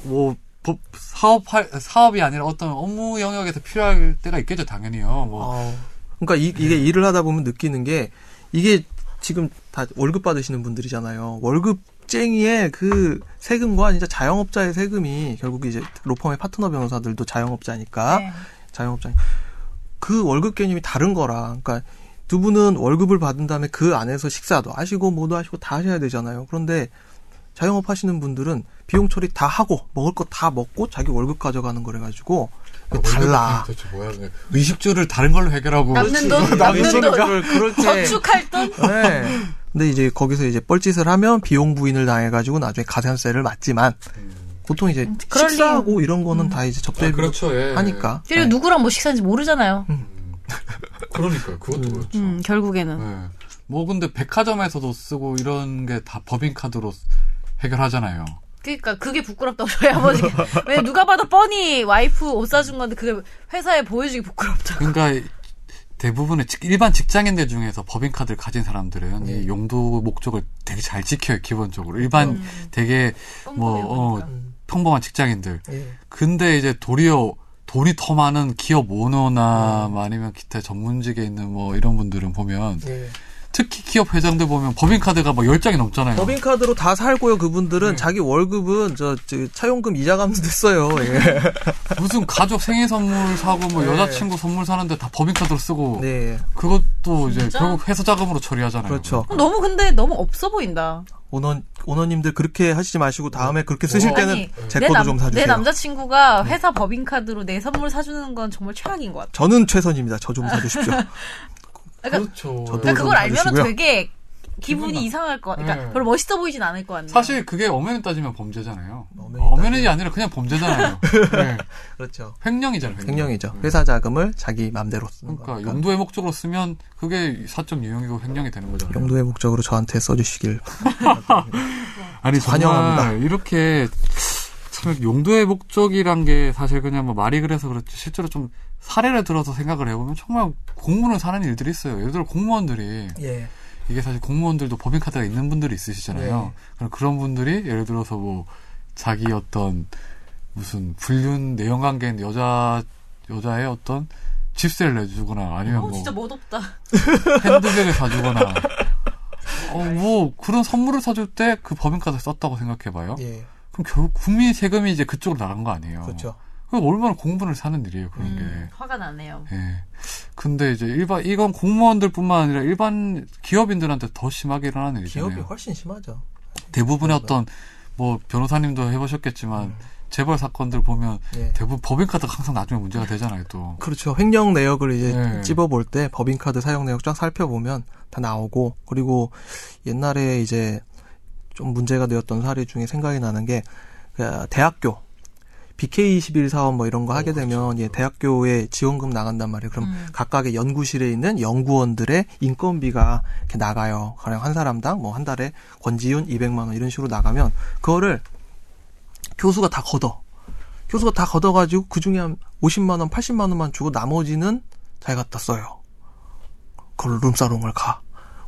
뭐 법- 사업 사업이 아니라 어떤 업무 영역에서 필요할 때가 있겠죠 당연히요. 뭐. 그러니까 이, 이게 일을 하다 보면 느끼는 게 이게 지금 다 월급 받으시는 분들이잖아요. 월급 쟁이의 그 세금과 진짜 자영업자의 세금이 결국 이제 로펌의 파트너 변호사들도 자영업자니까 네. 자영업자 그 월급 개념이 다른 거라. 그러니까 두 분은 월급을 받은 다음에 그 안에서 식사도 하시고 뭐도 하시고 다 하셔야 되잖아요. 그런데 자영업 하시는 분들은 비용 처리 다 하고 먹을 거 다 먹고 자기 월급 가져가는 거래 가지고 달라. 도대체 뭐야? 그게 의식주를 다른 걸로 해결하고 남는 돈, 남는 남는 돈. 그렇게 저축할 돈? 네. 근데 이제 거기서 이제 뻘짓을 하면 비용 부인을 당해가지고 나중에 가산세를 맞지만 보통 이제 그럴 식사하고 이런 거는 다 이제 아, 접대 그렇죠. 예. 하니까. 그리고 네. 누구랑 뭐 식사인지 모르잖아요. 그러니까요. 그것도 그렇죠. 음, 결국에는. 네. 뭐 근데 백화점에서도 쓰고 이런 게 다 법인 카드로 해결하잖아요. 그러니까 그게 부끄럽다고 저희 아버지가. [laughs] 왜 누가 봐도 뻔히 와이프 옷 사준 건데 그게 회사에 보여주기 부끄럽다. 그러니까 대부분의 직- 일반 직장인들 중에서 법인 카드를 가진 사람들은 네. 이 용도 목적을 되게 잘 지켜요 기본적으로 일반 되게 뭐 어, 음. 평범한 직장인들 예. 근데 이제 도리어 돈이 더 많은 기업 오너나 뭐 아니면 기타 전문직에 있는 뭐 이런 분들은 보면 예. 특히 기업 회장들 보면 법인 카드가 막 10장이 넘잖아요. 법인 카드로 다 살고요. 그분들은 자기 월급은 저, 저 차용금 이자 감도 됐어요. 예. [laughs] 무슨 가족 생일 선물 사고 뭐 네. 여자친구 선물 사는데 다 법인 카드로 쓰고 네. 그것도 이제 진짜? 결국 회사 자금으로 처리하잖아요. 그렇죠. 너무 근데 너무 없어 보인다. 오너 오너님들 그렇게 하시지 마시고 다음에 그렇게 쓰실 어. 때는 아니, 제 내, 거도 남, 좀 사주세요. 네. 내 남자친구가 회사 법인카드로 내 선물 사주는 건 정말 최악인 것 같아. 저는 최선입니다. 저 좀 사주십시오. [laughs] 그러니까, 그렇죠. 저도 그러니까 그걸 좀 알면. 되게 기분이 이상할 것 같아. 그러니까 네. 별로 멋있어 보이진 않을 것 같네. 사실 그게 엄연히 따지면 범죄잖아요. 엄연히 엄연히 아니라 그냥 범죄잖아요. [laughs] 네. 그렇죠. 횡령이잖아요. 횡령. 횡령이죠. 네. 회사 자금을 자기 맘대로 쓰는 그러니까 거니까. 용도의 목적으로 쓰면 그게 사적 유형이고 횡령이 되는 거잖아요. 용도의 목적으로 저한테 써주시길. [laughs] 아니 환영합니다. 이렇게 참 용도의 목적이란 게 사실 그냥 뭐 말이 그래서 그렇지 실제로 좀 사례를 들어서 생각을 해보면 정말 공무원을 사는 일들이 있어요. 예를 들어 공무원들이 예. 이게 사실 공무원들도 법인카드가 있는 분들이 있으시잖아요. 네. 그럼 그런 분들이 예를 들어서 뭐 자기 어떤 무슨 불륜 내연 관계인 여자 여자의 어떤 집세를 내주거나 아니면 어, 뭐 진짜 멋없다. [laughs] 핸드백을 사주거나 [laughs] 어 뭐 그런 선물을 사줄 때 그 법인카드 썼다고 생각해봐요. 예. 그럼 결국 국민 세금이 이제 그쪽으로 나간 거 아니에요. 그렇죠. 얼마나 공분을 사는 일이에요 그런 게. 음, 화가 나네요. 예. 근데 이제 일반 이건 공무원들뿐만 아니라 일반 기업인들한테 더 심하게 일어나는 일이잖아요. 기업이 훨씬 심하죠. 대부분의 어떤 뭐 변호사님도 해보셨겠지만 음. 재벌 사건들 보면 예. 대부분 법인카드가 항상 나중에 문제가 되잖아요 또. 그렇죠. 횡령 내역을 이제 네. 찝어볼 때 법인카드 사용 내역 쫙 살펴보면 다 나오고 그리고 옛날에 이제 좀 문제가 되었던 사례 중에 생각이 나는 게 그, 대학교 BK21 사업 뭐 이런 거 하게 되면 예, 대학교에 지원금 나간단 말이에요. 그럼 음. 각각의 연구실에 있는 연구원들의 인건비가 이렇게 나가요. 가령 한 사람당 뭐 한 달에 권지윤 200만 원 이런 식으로 나가면 그거를 교수가 다 걷어. 교수가 다 걷어가지고 그 중에 한 50만 원, 80만 원만 주고 나머지는 자기 갖다 써요. 그걸 룸사롱을 가.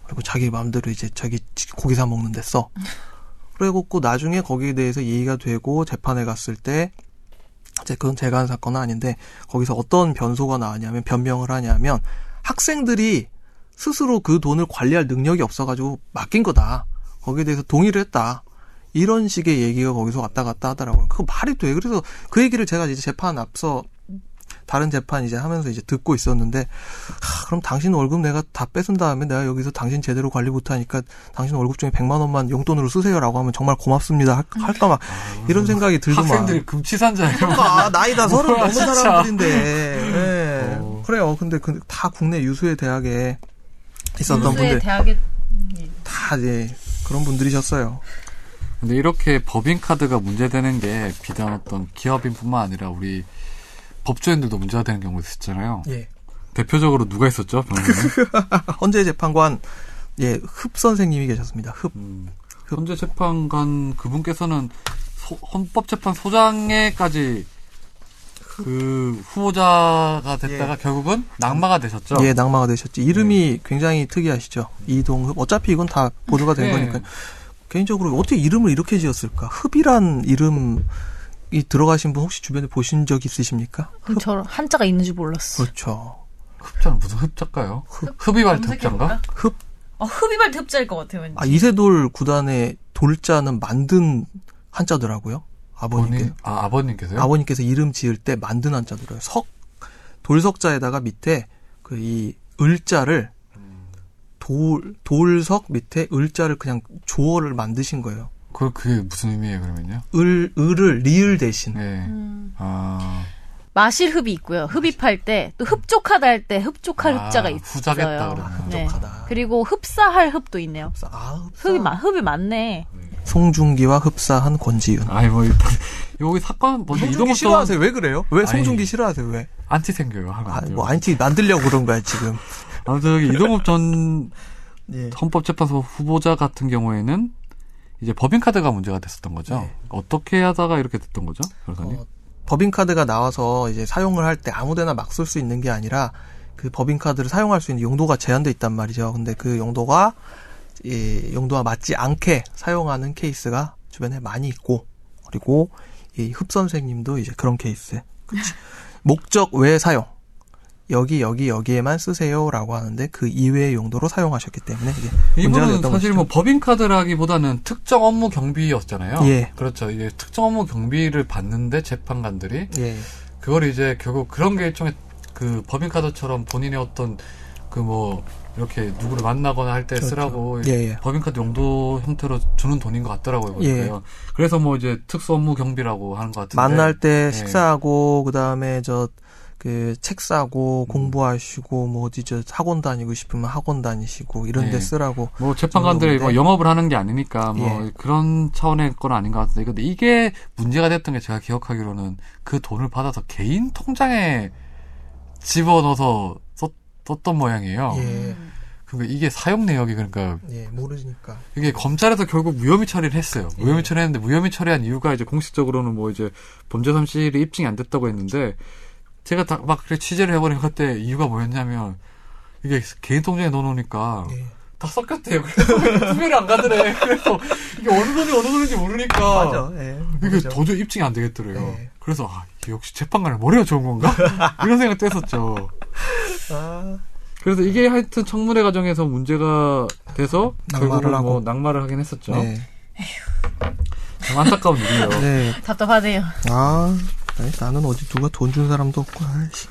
그리고 자기 마음대로 이제 자기 고기 사 먹는 데 써. 그래갖고 나중에 거기에 대해서 얘기가 되고 재판에 갔을 때 이제 그건 제가 한 사건은 아닌데 거기서 어떤 변소가 나왔냐면 변명을 하냐면 학생들이 스스로 그 돈을 관리할 능력이 없어가지고 맡긴 거다. 거기에 대해서 동의를 했다. 이런 식의 얘기가 거기서 왔다 갔다 하더라고요. 그거 말이 돼. 그래서 그 얘기를 제가 이제 재판 앞서 다른 재판 이제 하면서 이제 듣고 있었는데 하, 그럼 당신 월급 내가 다 뺏은 다음에 내가 여기서 당신 제대로 관리 못하니까 당신 월급 중에 100만 원만 용돈으로 쓰세요라고 하면 정말 고맙습니다 할, 할까 막 이런 생각이 들더만 학생들이 금치산자예요. 아, 나이다 서른 넘은 진짜. 사람들인데 예. 어. 그래요 근데 그, 다 국내 유수의 대학에 있었던 유수의 분들 대학에 다 이제 그런 분들이셨어요 근데 이렇게 법인카드가 문제되는 게 비단 어떤 기업인뿐만 아니라 우리 법조인들도 문제가 되는 경우도 있었잖아요. 예. 대표적으로 누가 있었죠? [laughs] 헌재 재판관 예, 흡 선생님이 계셨습니다. 흡. 음, 현재 재판관 그분께서는 소- 헌법재판 소장에까지 그 후보자가 됐다가 결국은 낙마가 되셨죠. 예, 낙마가 되셨지. 이름이 굉장히 특이하시죠. 이동흡. 어차피 이건 다 보도가 된 네. 거니까. 개인적으로 어떻게 이름을 이렇게 지었을까? 흡이란 이름 이 들어가신 분 혹시 주변에 보신 적 있으십니까? 저 한자가 있는 줄 몰랐어. 그렇죠. 흡자는 무슨 흡자일까요? 흡이발트 흡자인가? 흡. 어, 흡이발 흡자일 것 같아요. 왠지. 아, 이세돌 구단의 돌자는 만든 한자더라고요. 아버님께. 본인, 아, 아버님께서요? 아버님께서 이름 지을 때 만든 한자더라고요. 석. 돌석자에다가 밑에 그 이 을자를 돌, 돌석 밑에 을자를 그냥 조어를 만드신 거예요. 그, 그게 무슨 의미예요, 그러면요? 을, 을을 리을 대신. 네. 음. 아, 마실 흡이 있고요. 흡입할 때 또 흡족하다 할 때 흡족할 아, 흡자가 있어요. 흡자겠다, 그러면. 네. 흡족하다. 그리고 흡사할 흡도 있네요. 아, 흡사. 흡이 많 흡이 많네. 송중기와 흡사한 권지윤. 아니, 뭐, [laughs] 여기 사건, 먼저 송중기 이동욱도 싫어하세요? 왜 그래요? 왜 아니. 송중기 싫어하세요? 왜? 안티 생겨요, 하면. 아. 뭐 안티 만들려고 그런 거야 지금. 아무튼 여기 이동욱 전 [laughs] 예. 헌법재판소 후보자 같은 경우에는 이제 법인카드가 문제가 됐었던 거죠. 네. 어떻게 하다가 이렇게 됐던 거죠, 변호사님? 어, 법인카드가 나와서 이제 사용을 할 때 아무데나 막 쓸 수 있는 게 아니라 그 법인카드를 사용할 수 있는 용도가 제한돼 있단 말이죠. 근데 그 용도가 이 용도와 맞지 않게 사용하는 케이스가 주변에 많이 있고 그리고 이 흡 선생님도 이제 그런 케이스. 그치. 목적 외 사용. 여기 여기 여기에만 쓰세요라고 하는데 그 이외의 용도로 사용하셨기 때문에 이게 이분은 사실 것이죠. 뭐 법인카드라기보다는 특정 업무 경비였잖아요. 예. 그렇죠. 이게 특정 업무 경비를 받는데 재판관들이 예. 그걸 이제 결국 그런 게 일종의 그 법인카드처럼 본인의 어떤 그 뭐 이렇게 누구를 만나거나 할때 그렇죠. 쓰라고 예, 예. 법인카드 용도 형태로 주는 돈인 것 같더라고요. 예. 보니까요. 그래서 뭐 이제 특수 업무 경비라고 하는 것 같은데 만날 때 네. 식사하고 그 다음에 저 그 책 사고 공부하시고 뭐 어디 저 학원 다니고 싶으면 학원 다니시고 이런 데 네. 쓰라고 뭐 재판관들이 뭐. 영업을 하는 게 아니니까 뭐 예. 그런 차원의 건 아닌 것 같은데 근데 이게 문제가 됐던 게 제가 기억하기로는 그 돈을 받아서 개인 통장에 집어넣어서 썼, 썼던 모양이에요. 예. 그러니까 이게 사용 내역이 그러니까 예, 모르니까. 이게 검찰에서 결국 무혐의 처리를 했어요. 예. 무혐의 처리했는데 무혐의 처리한 이유가 이제 공식적으로는 뭐 이제 범죄 사실이 입증이 안 됐다고 했는데 제가 다 막 그래 취재를 해보니 그때 이유가 뭐였냐면 이게 개인 통장에 넣어놓으니까 예. 다 섞였대요. 그래서 [laughs] 구별이 안 가더래. 그래서 이게 어느 돈이 어느 돈인지 모르니까 맞아. 예. 이게. 도저히 입증이 안 되겠더래요. 네. 그래서 아, 역시 재판관의 머리가 좋은 건가? [laughs] 이런 생각도 했었죠. 아, 그래서 이게 하여튼 청문회 과정에서 문제가 돼서 낙마를 결국은 뭐 하고. 낙마를 하긴 했었죠. 네. 참 안타까운 일이에요. 네. 답답하네요. 아, 아니, 나는 어디 누가 돈 준 사람도 없고. 아이씨.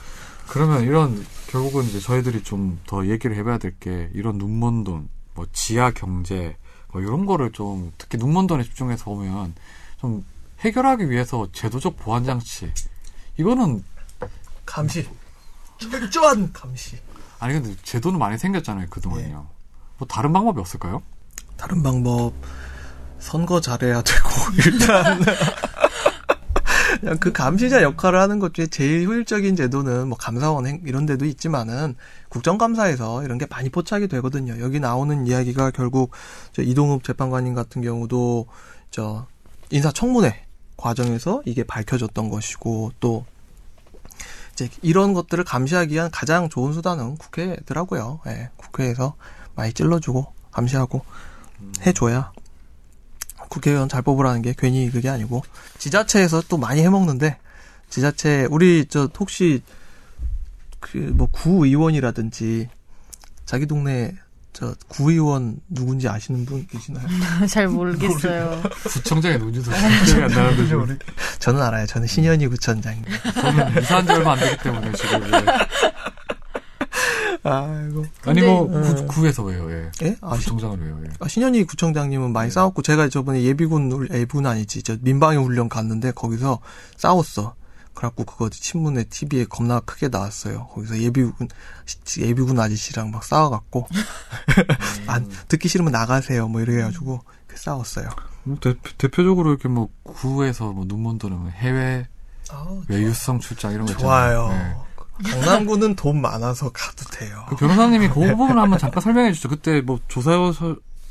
그러면 이런 결국은 이제 저희들이 좀 더 얘기를 해봐야 될 게 이런 눈먼 돈, 뭐 지하 경제, 뭐 이런 거를 좀 특히 눈먼 돈에 집중해서 보면 좀 해결하기 위해서 제도적 보완 장치 이거는 감시. 철저한 감시. 아니 근데 제도는 많이 생겼잖아요 그동안요. 뭐 다른 방법이 없을까요? 다른 방법 선거 잘해야 되고 [laughs] 일단 그 감시자 역할을 하는 것 중에 제일 효율적인 제도는 뭐 감사원 행- 이런 데도 있지만은 국정감사에서 이런 게 많이 포착이 되거든요. 여기 나오는 이야기가 결국 저 이동욱 재판관님 같은 경우도 저 인사청문회 과정에서 이게 밝혀졌던 것이고 또 이제 이런 것들을 감시하기 위한 가장 좋은 수단은 국회더라고요. 예, 국회에서 많이 찔러주고 감시하고 해줘야 국회의원 잘 뽑으라는 게 괜히 그게 아니고 지자체에서 또 많이 해먹는데 지자체 우리 저 혹시 그 뭐 구의원이라든지 자기 동네 저 구의원 누군지 아시는 분 계시나요? [laughs] 잘 모르겠어요. 구청장의 누군지도 기억이 안 나는데 지금 저는 알아요. 저는 신현희 구청장입니다. 저는 이사한 지 얼마 안 되기 때문에 지금 예. 아이고. 아니 뭐 구, 구에서 왜요? 예. 예? 아, 시- 구청장은 왜요? 예. 아, 신현희 구청장님은 많이 싸웠고 제가 저번에 예비군 훈- 예비군 아니지 저 민방위 훈련 갔는데 거기서 싸웠어. 그래갖고 그거 신문에 TV에 겁나 크게 나왔어요. 거기서 예비군 시- 예비군 아저씨랑 막 싸워갖고 [laughs] 안 듣기 싫으면 나가세요. 뭐 이래 가지고 그 싸웠어요. 뭐 대, 대표적으로 이렇게 뭐 구에서 뭐 눈먼 돈은 해외 외유성 출장 이런 거 있잖아요. 좋아요. 예. 강남구는 돈 많아서 가도 돼요. 그 변호사님이 그 부분 한번 잠깐 설명해 주시죠. 그때 뭐 조사해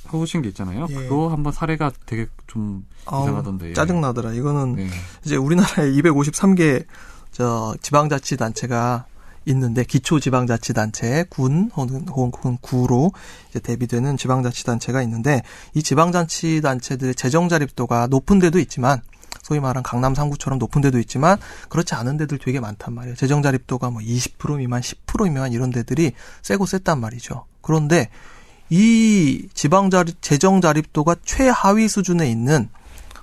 보신 게 있잖아요. 예. 그거 한번 사례가 되게 좀 아우, 이상하던데. 예. 짜증나더라. 이거는 네. 이제 우리나라에 253개 저 지방자치단체가 있는데 기초지방자치단체 군 혹은 혹은 구로 이제 대비되는 지방자치단체가 있는데 이 지방자치단체들의 재정 자립도가 높은 데도 있지만 소위 말한 강남 3구처럼 높은 데도 있지만 그렇지 않은 데들 되게 많단 말이에요. 재정 자립도가 뭐 20% 미만, 10% 미만 이런 데들이 세고 셌단 말이죠. 그런데 이 지방 자립 재정 자립도가 최하위 수준에 있는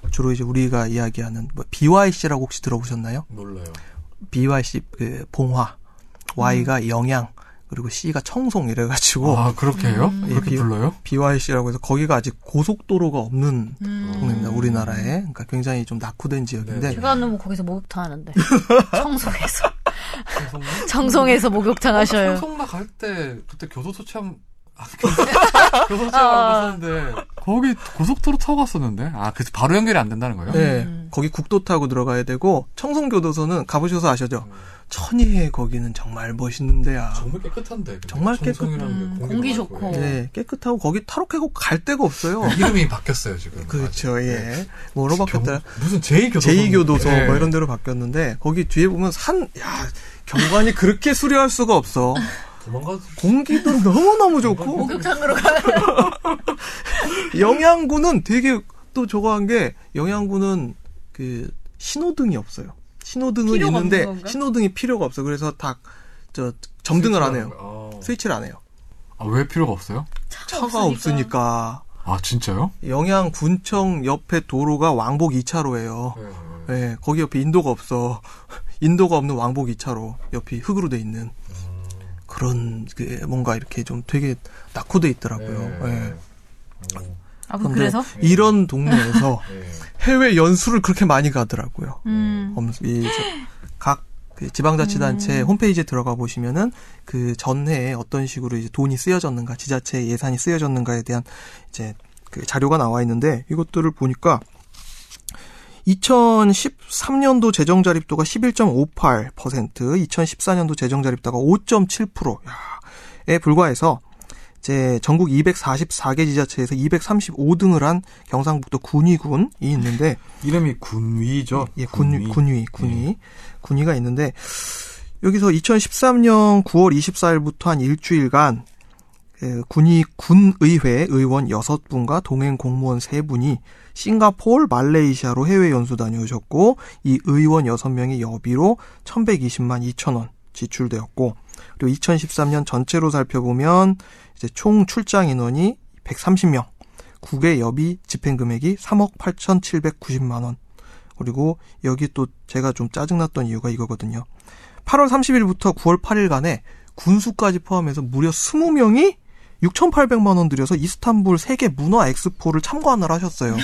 주로 이제 우리가 이야기하는 뭐 BYC라고 혹시 들어보셨나요? 몰라요. BYC 그 봉화, Y가 영양, 그리고 C가 청송 이래가지고 아 그렇게 해요? 음. 그렇게 예, 비- 불러요? BYC라고 해서 거기가 아직 고속도로가 없는 음. 동네입니다. 우리나라에 그러니까 굉장히 좀 낙후된 지역인데 네. 제가 아는 뭐 거기서 목욕탕 하는데 [laughs] 청송에서 청송에서 목욕탕 하셔요. 청송나 갈 때 그때 교도소 체험 아, [laughs] 교도소 체험 아. 갔었는데 거기 고속도로 타고 갔었는데 아 그래서 바로 연결이 안 된다는 거예요? 네, 음. 거기 국도 타고 들어가야 되고 청송교도소는 가보셔서 아셔죠? 천희의 거기는 정말 멋있는 데야. 정말 깨끗한데 근데 정말 깨끗- 음, 공기 좋고. 예. 네, 깨끗하고 거기 타락하고 갈 데가 없어요. 이름이 바뀌었어요 지금 [laughs] 그렇죠, 아직. 예. 뭐로 바뀌었다? 경- 무슨 제2교도소 제2교도소 예. 뭐 이런 데로 바뀌었는데 거기 뒤에 보면 산, 야 경관이 그렇게 수려할 수가 없어. 도망가 공기도 너무 너무 좋고 [laughs] 목욕탕으로 가. [laughs] 영양구는 되게 또 저거 한 게 영양구는 그 신호등이 없어요. 신호등은 있는데? 신호등이 필요가 없어. 그래서 다 저 점등을 안 해요. 아. 스위치를 안 해요. 아, 왜 필요가 없어요? 차가 없으니까. 아 진짜요? 영양 군청 옆에 도로가 왕복 2차로예요. 네. 예, 거기 옆에 인도가 없어. [laughs] 인도가 없는 왕복 2차로 옆이 흙으로 돼 있는 그런 그 뭔가 이렇게 좀 되게 낙후돼 있더라고요. 네. 예. 아 그래서? 이런 동네에서 [laughs] 네. 해외 연수를 그렇게 많이 가더라고요. 음. 엄- 이 저- 각그 지방자치단체 홈페이지에 들어가 보시면은 그 전해에 어떤 식으로 이제 돈이 쓰여졌는가, 지자체 예산이 쓰여졌는가에 대한 이제 그 자료가 나와 있는데 이것들을 보니까 2013년도 재정 자립도가 11.58%, 2014년도 재정 자립도가 5.7%에 불과해서 이제 전국 244개 지자체에서 235등을 한 경상북도 군위군이 있는데 이름이 군위죠. 예, 군위, 군위, 군위, 군위가 있는데 여기서 2013년 9월 24일부터 한 일주일간 그 군위 군의회 의원 6분과 동행 공무원 3분이 싱가포르, 말레이시아로 해외 연수 다녀오셨고 이 의원 6명의 여비로 1120만 2천 원 지출되었고 그리고 2013년 전체로 살펴보면 이제 총 출장 인원이 130명, 국외 여비 집행 금액이 3억 8,790만 원. 그리고 여기 또 제가 좀 짜증났던 이유가 이거거든요. 8월 30일부터 9월 8일간에 군수까지 포함해서 무려 20명이 6,800만 원 들여서 이스탄불 세계 문화 엑스포를 참관을 하셨어요.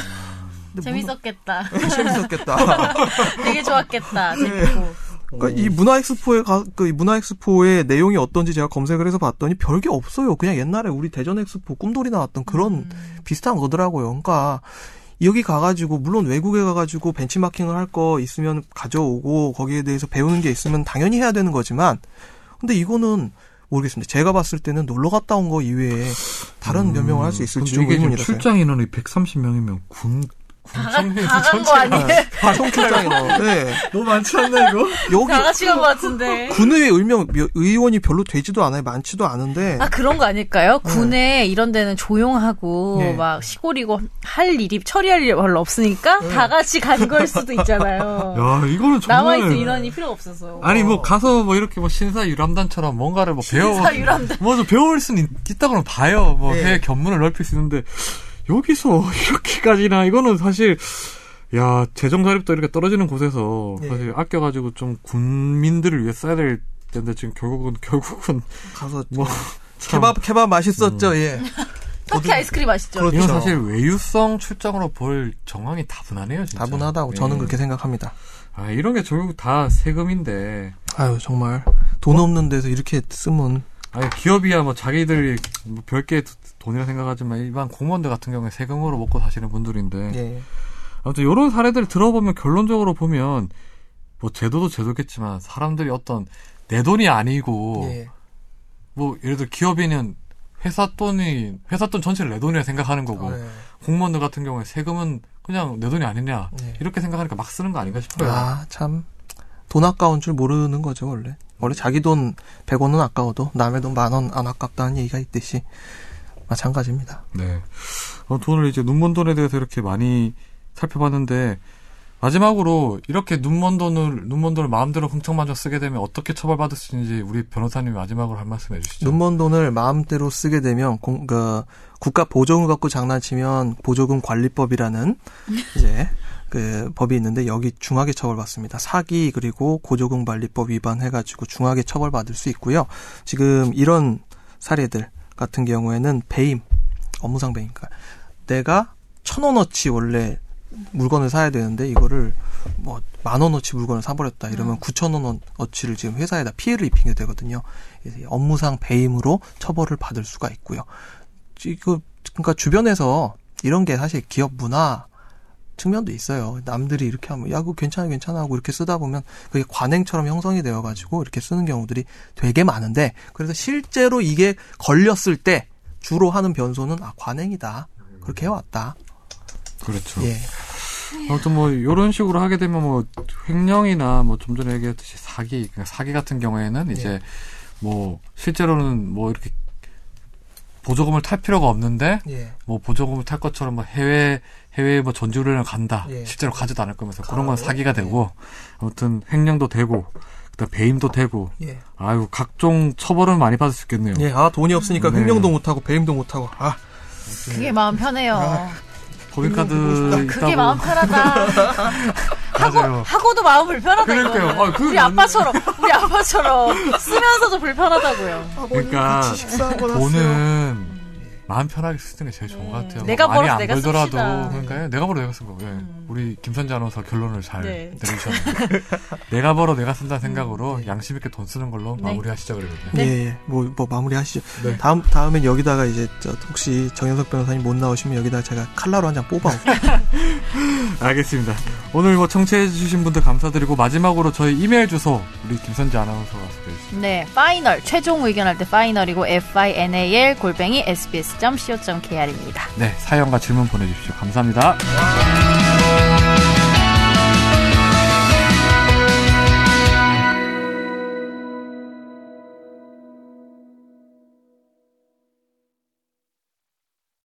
재밌었겠다. 문화- 재밌었겠다. [laughs] [laughs] 되게 좋았겠다. 재밌고. 그러니까 이 문화 엑스포에 가, 그 문화 엑스포의 내용이 어떤지 제가 검색을 해서 봤더니 별게 없어요. 그냥 옛날에 우리 대전 엑스포 꿈돌이 나왔던 그런 음. 비슷한 거더라고요. 그러니까 여기 가가지고 물론 외국에 가가지고 벤치마킹을 할 거 있으면 가져오고 거기에 대해서 배우는 게 있으면 당연히 해야 되는 거지만 근데 이거는 모르겠습니다. 제가 봤을 때는 놀러 갔다 온 거 이외에 다른 변명을 할 수 있을지 좀 음. 의문이라서요. 출장 인원이 130명이면 군 다간 거 아니에요? 총출장이 네. 너무 많지 않나 이거? 여기 다 같이 간거 같은데. 군의회 의명 몇- 의원이 별로 되지도 않아요. 많지도 않은데. 아 그런 거 아닐까요? 군에 이런 데는 조용하고 네. 막 시골이고 할 일이 처리할 일이 별로 없으니까 다 같이 간 걸 수도 있잖아요. 야 이거는 정말 남아있을 인원이 필요 없어서. 아니 뭐 가서 뭐 이렇게 뭐 신사 유람단처럼 뭔가를 뭐 배워 신사 유람단. 뭐좀 배울 수는 있- 있다고는 봐요. 뭐 네. 해외 견문을 넓힐 수 있는데 여기서 [laughs] 이렇게까지나 이거는 사실 야 재정 자립도 이렇게 떨어지는 곳에서 네. 사실 아껴가지고 좀 군민들을 위해 써야 될 텐데 지금 결국은 결국은 가서 [laughs] 뭐 참. 케밥 케밥 맛있었죠. 예. 터키 아이스크림 맛있죠? 그렇죠. 이건 사실 외유성 출장으로 볼 정황이 다분하네요. 진짜. 다분하다고 예. 저는 그렇게 생각합니다. 아 이런 게 결국 다 세금인데 아유 정말 돈 없는 데서 이렇게 쓰면 아니 기업이야 뭐 자기들이 뭐 별개 돈이라 생각하지만 일반 공무원들 같은 경우에 세금으로 먹고 사시는 분들인데 예. 아무튼 이런 사례들 들어보면 결론적으로 보면 뭐 제도도 제도겠지만 사람들이 어떤 내 돈이 아니고 예. 뭐 예를 들어 기업인은 회사 돈이 회사 돈 전체를 내 돈이라 생각하는 거고 예. 공무원들 같은 경우에 세금은 그냥 내 돈이 아니냐 네. 이렇게 생각하니까 막 쓰는 거 아닌가 싶어요. 아, 참. 돈 아까운 줄 모르는 거죠, 원래. 원래 자기 돈 100원은 아까워도 남의 돈 만 원 안 아깝다는 얘기가 있듯이 마찬가지입니다. 네. 어, 돈을 이제 눈먼 돈에 대해서 이렇게 많이 살펴봤는데 마지막으로 이렇게 눈먼 돈을 눈먼 돈을 마음대로 흥청마저 쓰게 되면 어떻게 처벌받을 수 있는지 우리 변호사님이 마지막으로 한 말씀 해주시죠. 눈먼 돈을 마음대로 쓰게 되면 공, 그, 국가 보조금 갖고 장난치면 보조금 관리법이라는 [laughs] 이제 그 법이 있는데 여기 중하게 처벌받습니다. 사기 그리고 고조금 관리법 위반해가지고 중하게 처벌받을 수 있고요. 지금 이런 사례들 같은 경우에는 배임, 업무상 배임가. 내가 천 원어치 원래 물건을 사야 되는데 이거를 뭐 만 원어치 물건을 사버렸다 이러면 구천 원어치를 지금 회사에다 피해를 입히게 되거든요. 업무상 배임으로 처벌을 받을 수가 있고요. 이거 그러니까 주변에서 이런 게 사실 기업 문화 측면도 있어요. 남들이 이렇게 하면 야 그거 괜찮아 괜찮아 하고 이렇게 쓰다 보면 그게 관행처럼 형성이 되어 가지고 이렇게 쓰는 경우들이 되게 많은데 그래서 실제로 이게 걸렸을 때 주로 하는 변소는 아 관행이다. 그렇게 해왔다. 그렇죠. 예. 아무튼 뭐 이런 식으로 하게 되면 뭐 횡령이나 뭐 좀 전에 얘기했듯이 사기, 그러니까 사기 같은 경우에는 이제 뭐 실제로는 뭐 이렇게 보조금을 탈 필요가 없는데 예. 뭐 보조금을 탈 것처럼 뭐 해외 해외에 뭐 전지훈련을 간다 예. 실제로 가지도 않을 거면서 그런 건 가요? 사기가 되고 아무튼 횡령도 되고 그다음 배임도 되고 예. 아유 각종 처벌은 많이 받을 수 있겠네요. 예. 아 돈이 없으니까 네. 횡령도 못 하고 배임도 못 하고 아 그게 마음 편해요. 법인카드 그게 있다고 마음 편하다. [laughs] 맞아요. 하고도 마음 불편하다. 그러니까요. 아, 그게 우리 아빠처럼 우리 아빠처럼 쓰면서도 불편하다고요. 그러니까. 돈은 마음 편하게 쓰는 게 제일 좋은 것 같아요. 내가 많이 벌어서 안 내가 벌더라도 씁시다. 그러니까요. 내가 벌어 내가 쓴 거. 예. 우리 김선재 아나운서 결론을 잘 네. 내리셨네요. [laughs] 내가 벌어 내가 쓴다는 생각으로 양심 있게 돈 쓰는 걸로 네. 마무리하시죠 그러면. 네. 예, 예. 뭐, 뭐, 마무리 하시죠. 네. 다음, 다음엔 여기다가 이제, 저, 혹시 정현석 변호사님 못 나오시면 여기다가 제가 칼라로 한 장 뽑아. [laughs] 알겠습니다. 오늘 뭐 청취해 주신 분들 감사드리고 마지막으로 저희 이메일 주소 우리 김선재 아나운서가 소개해 주시죠. 네, final 최종 의견할 때 final이고 f i n a l 골뱅이 sbs.co.kr입니다. 네, 사연과 질문 보내주십시오. 감사합니다.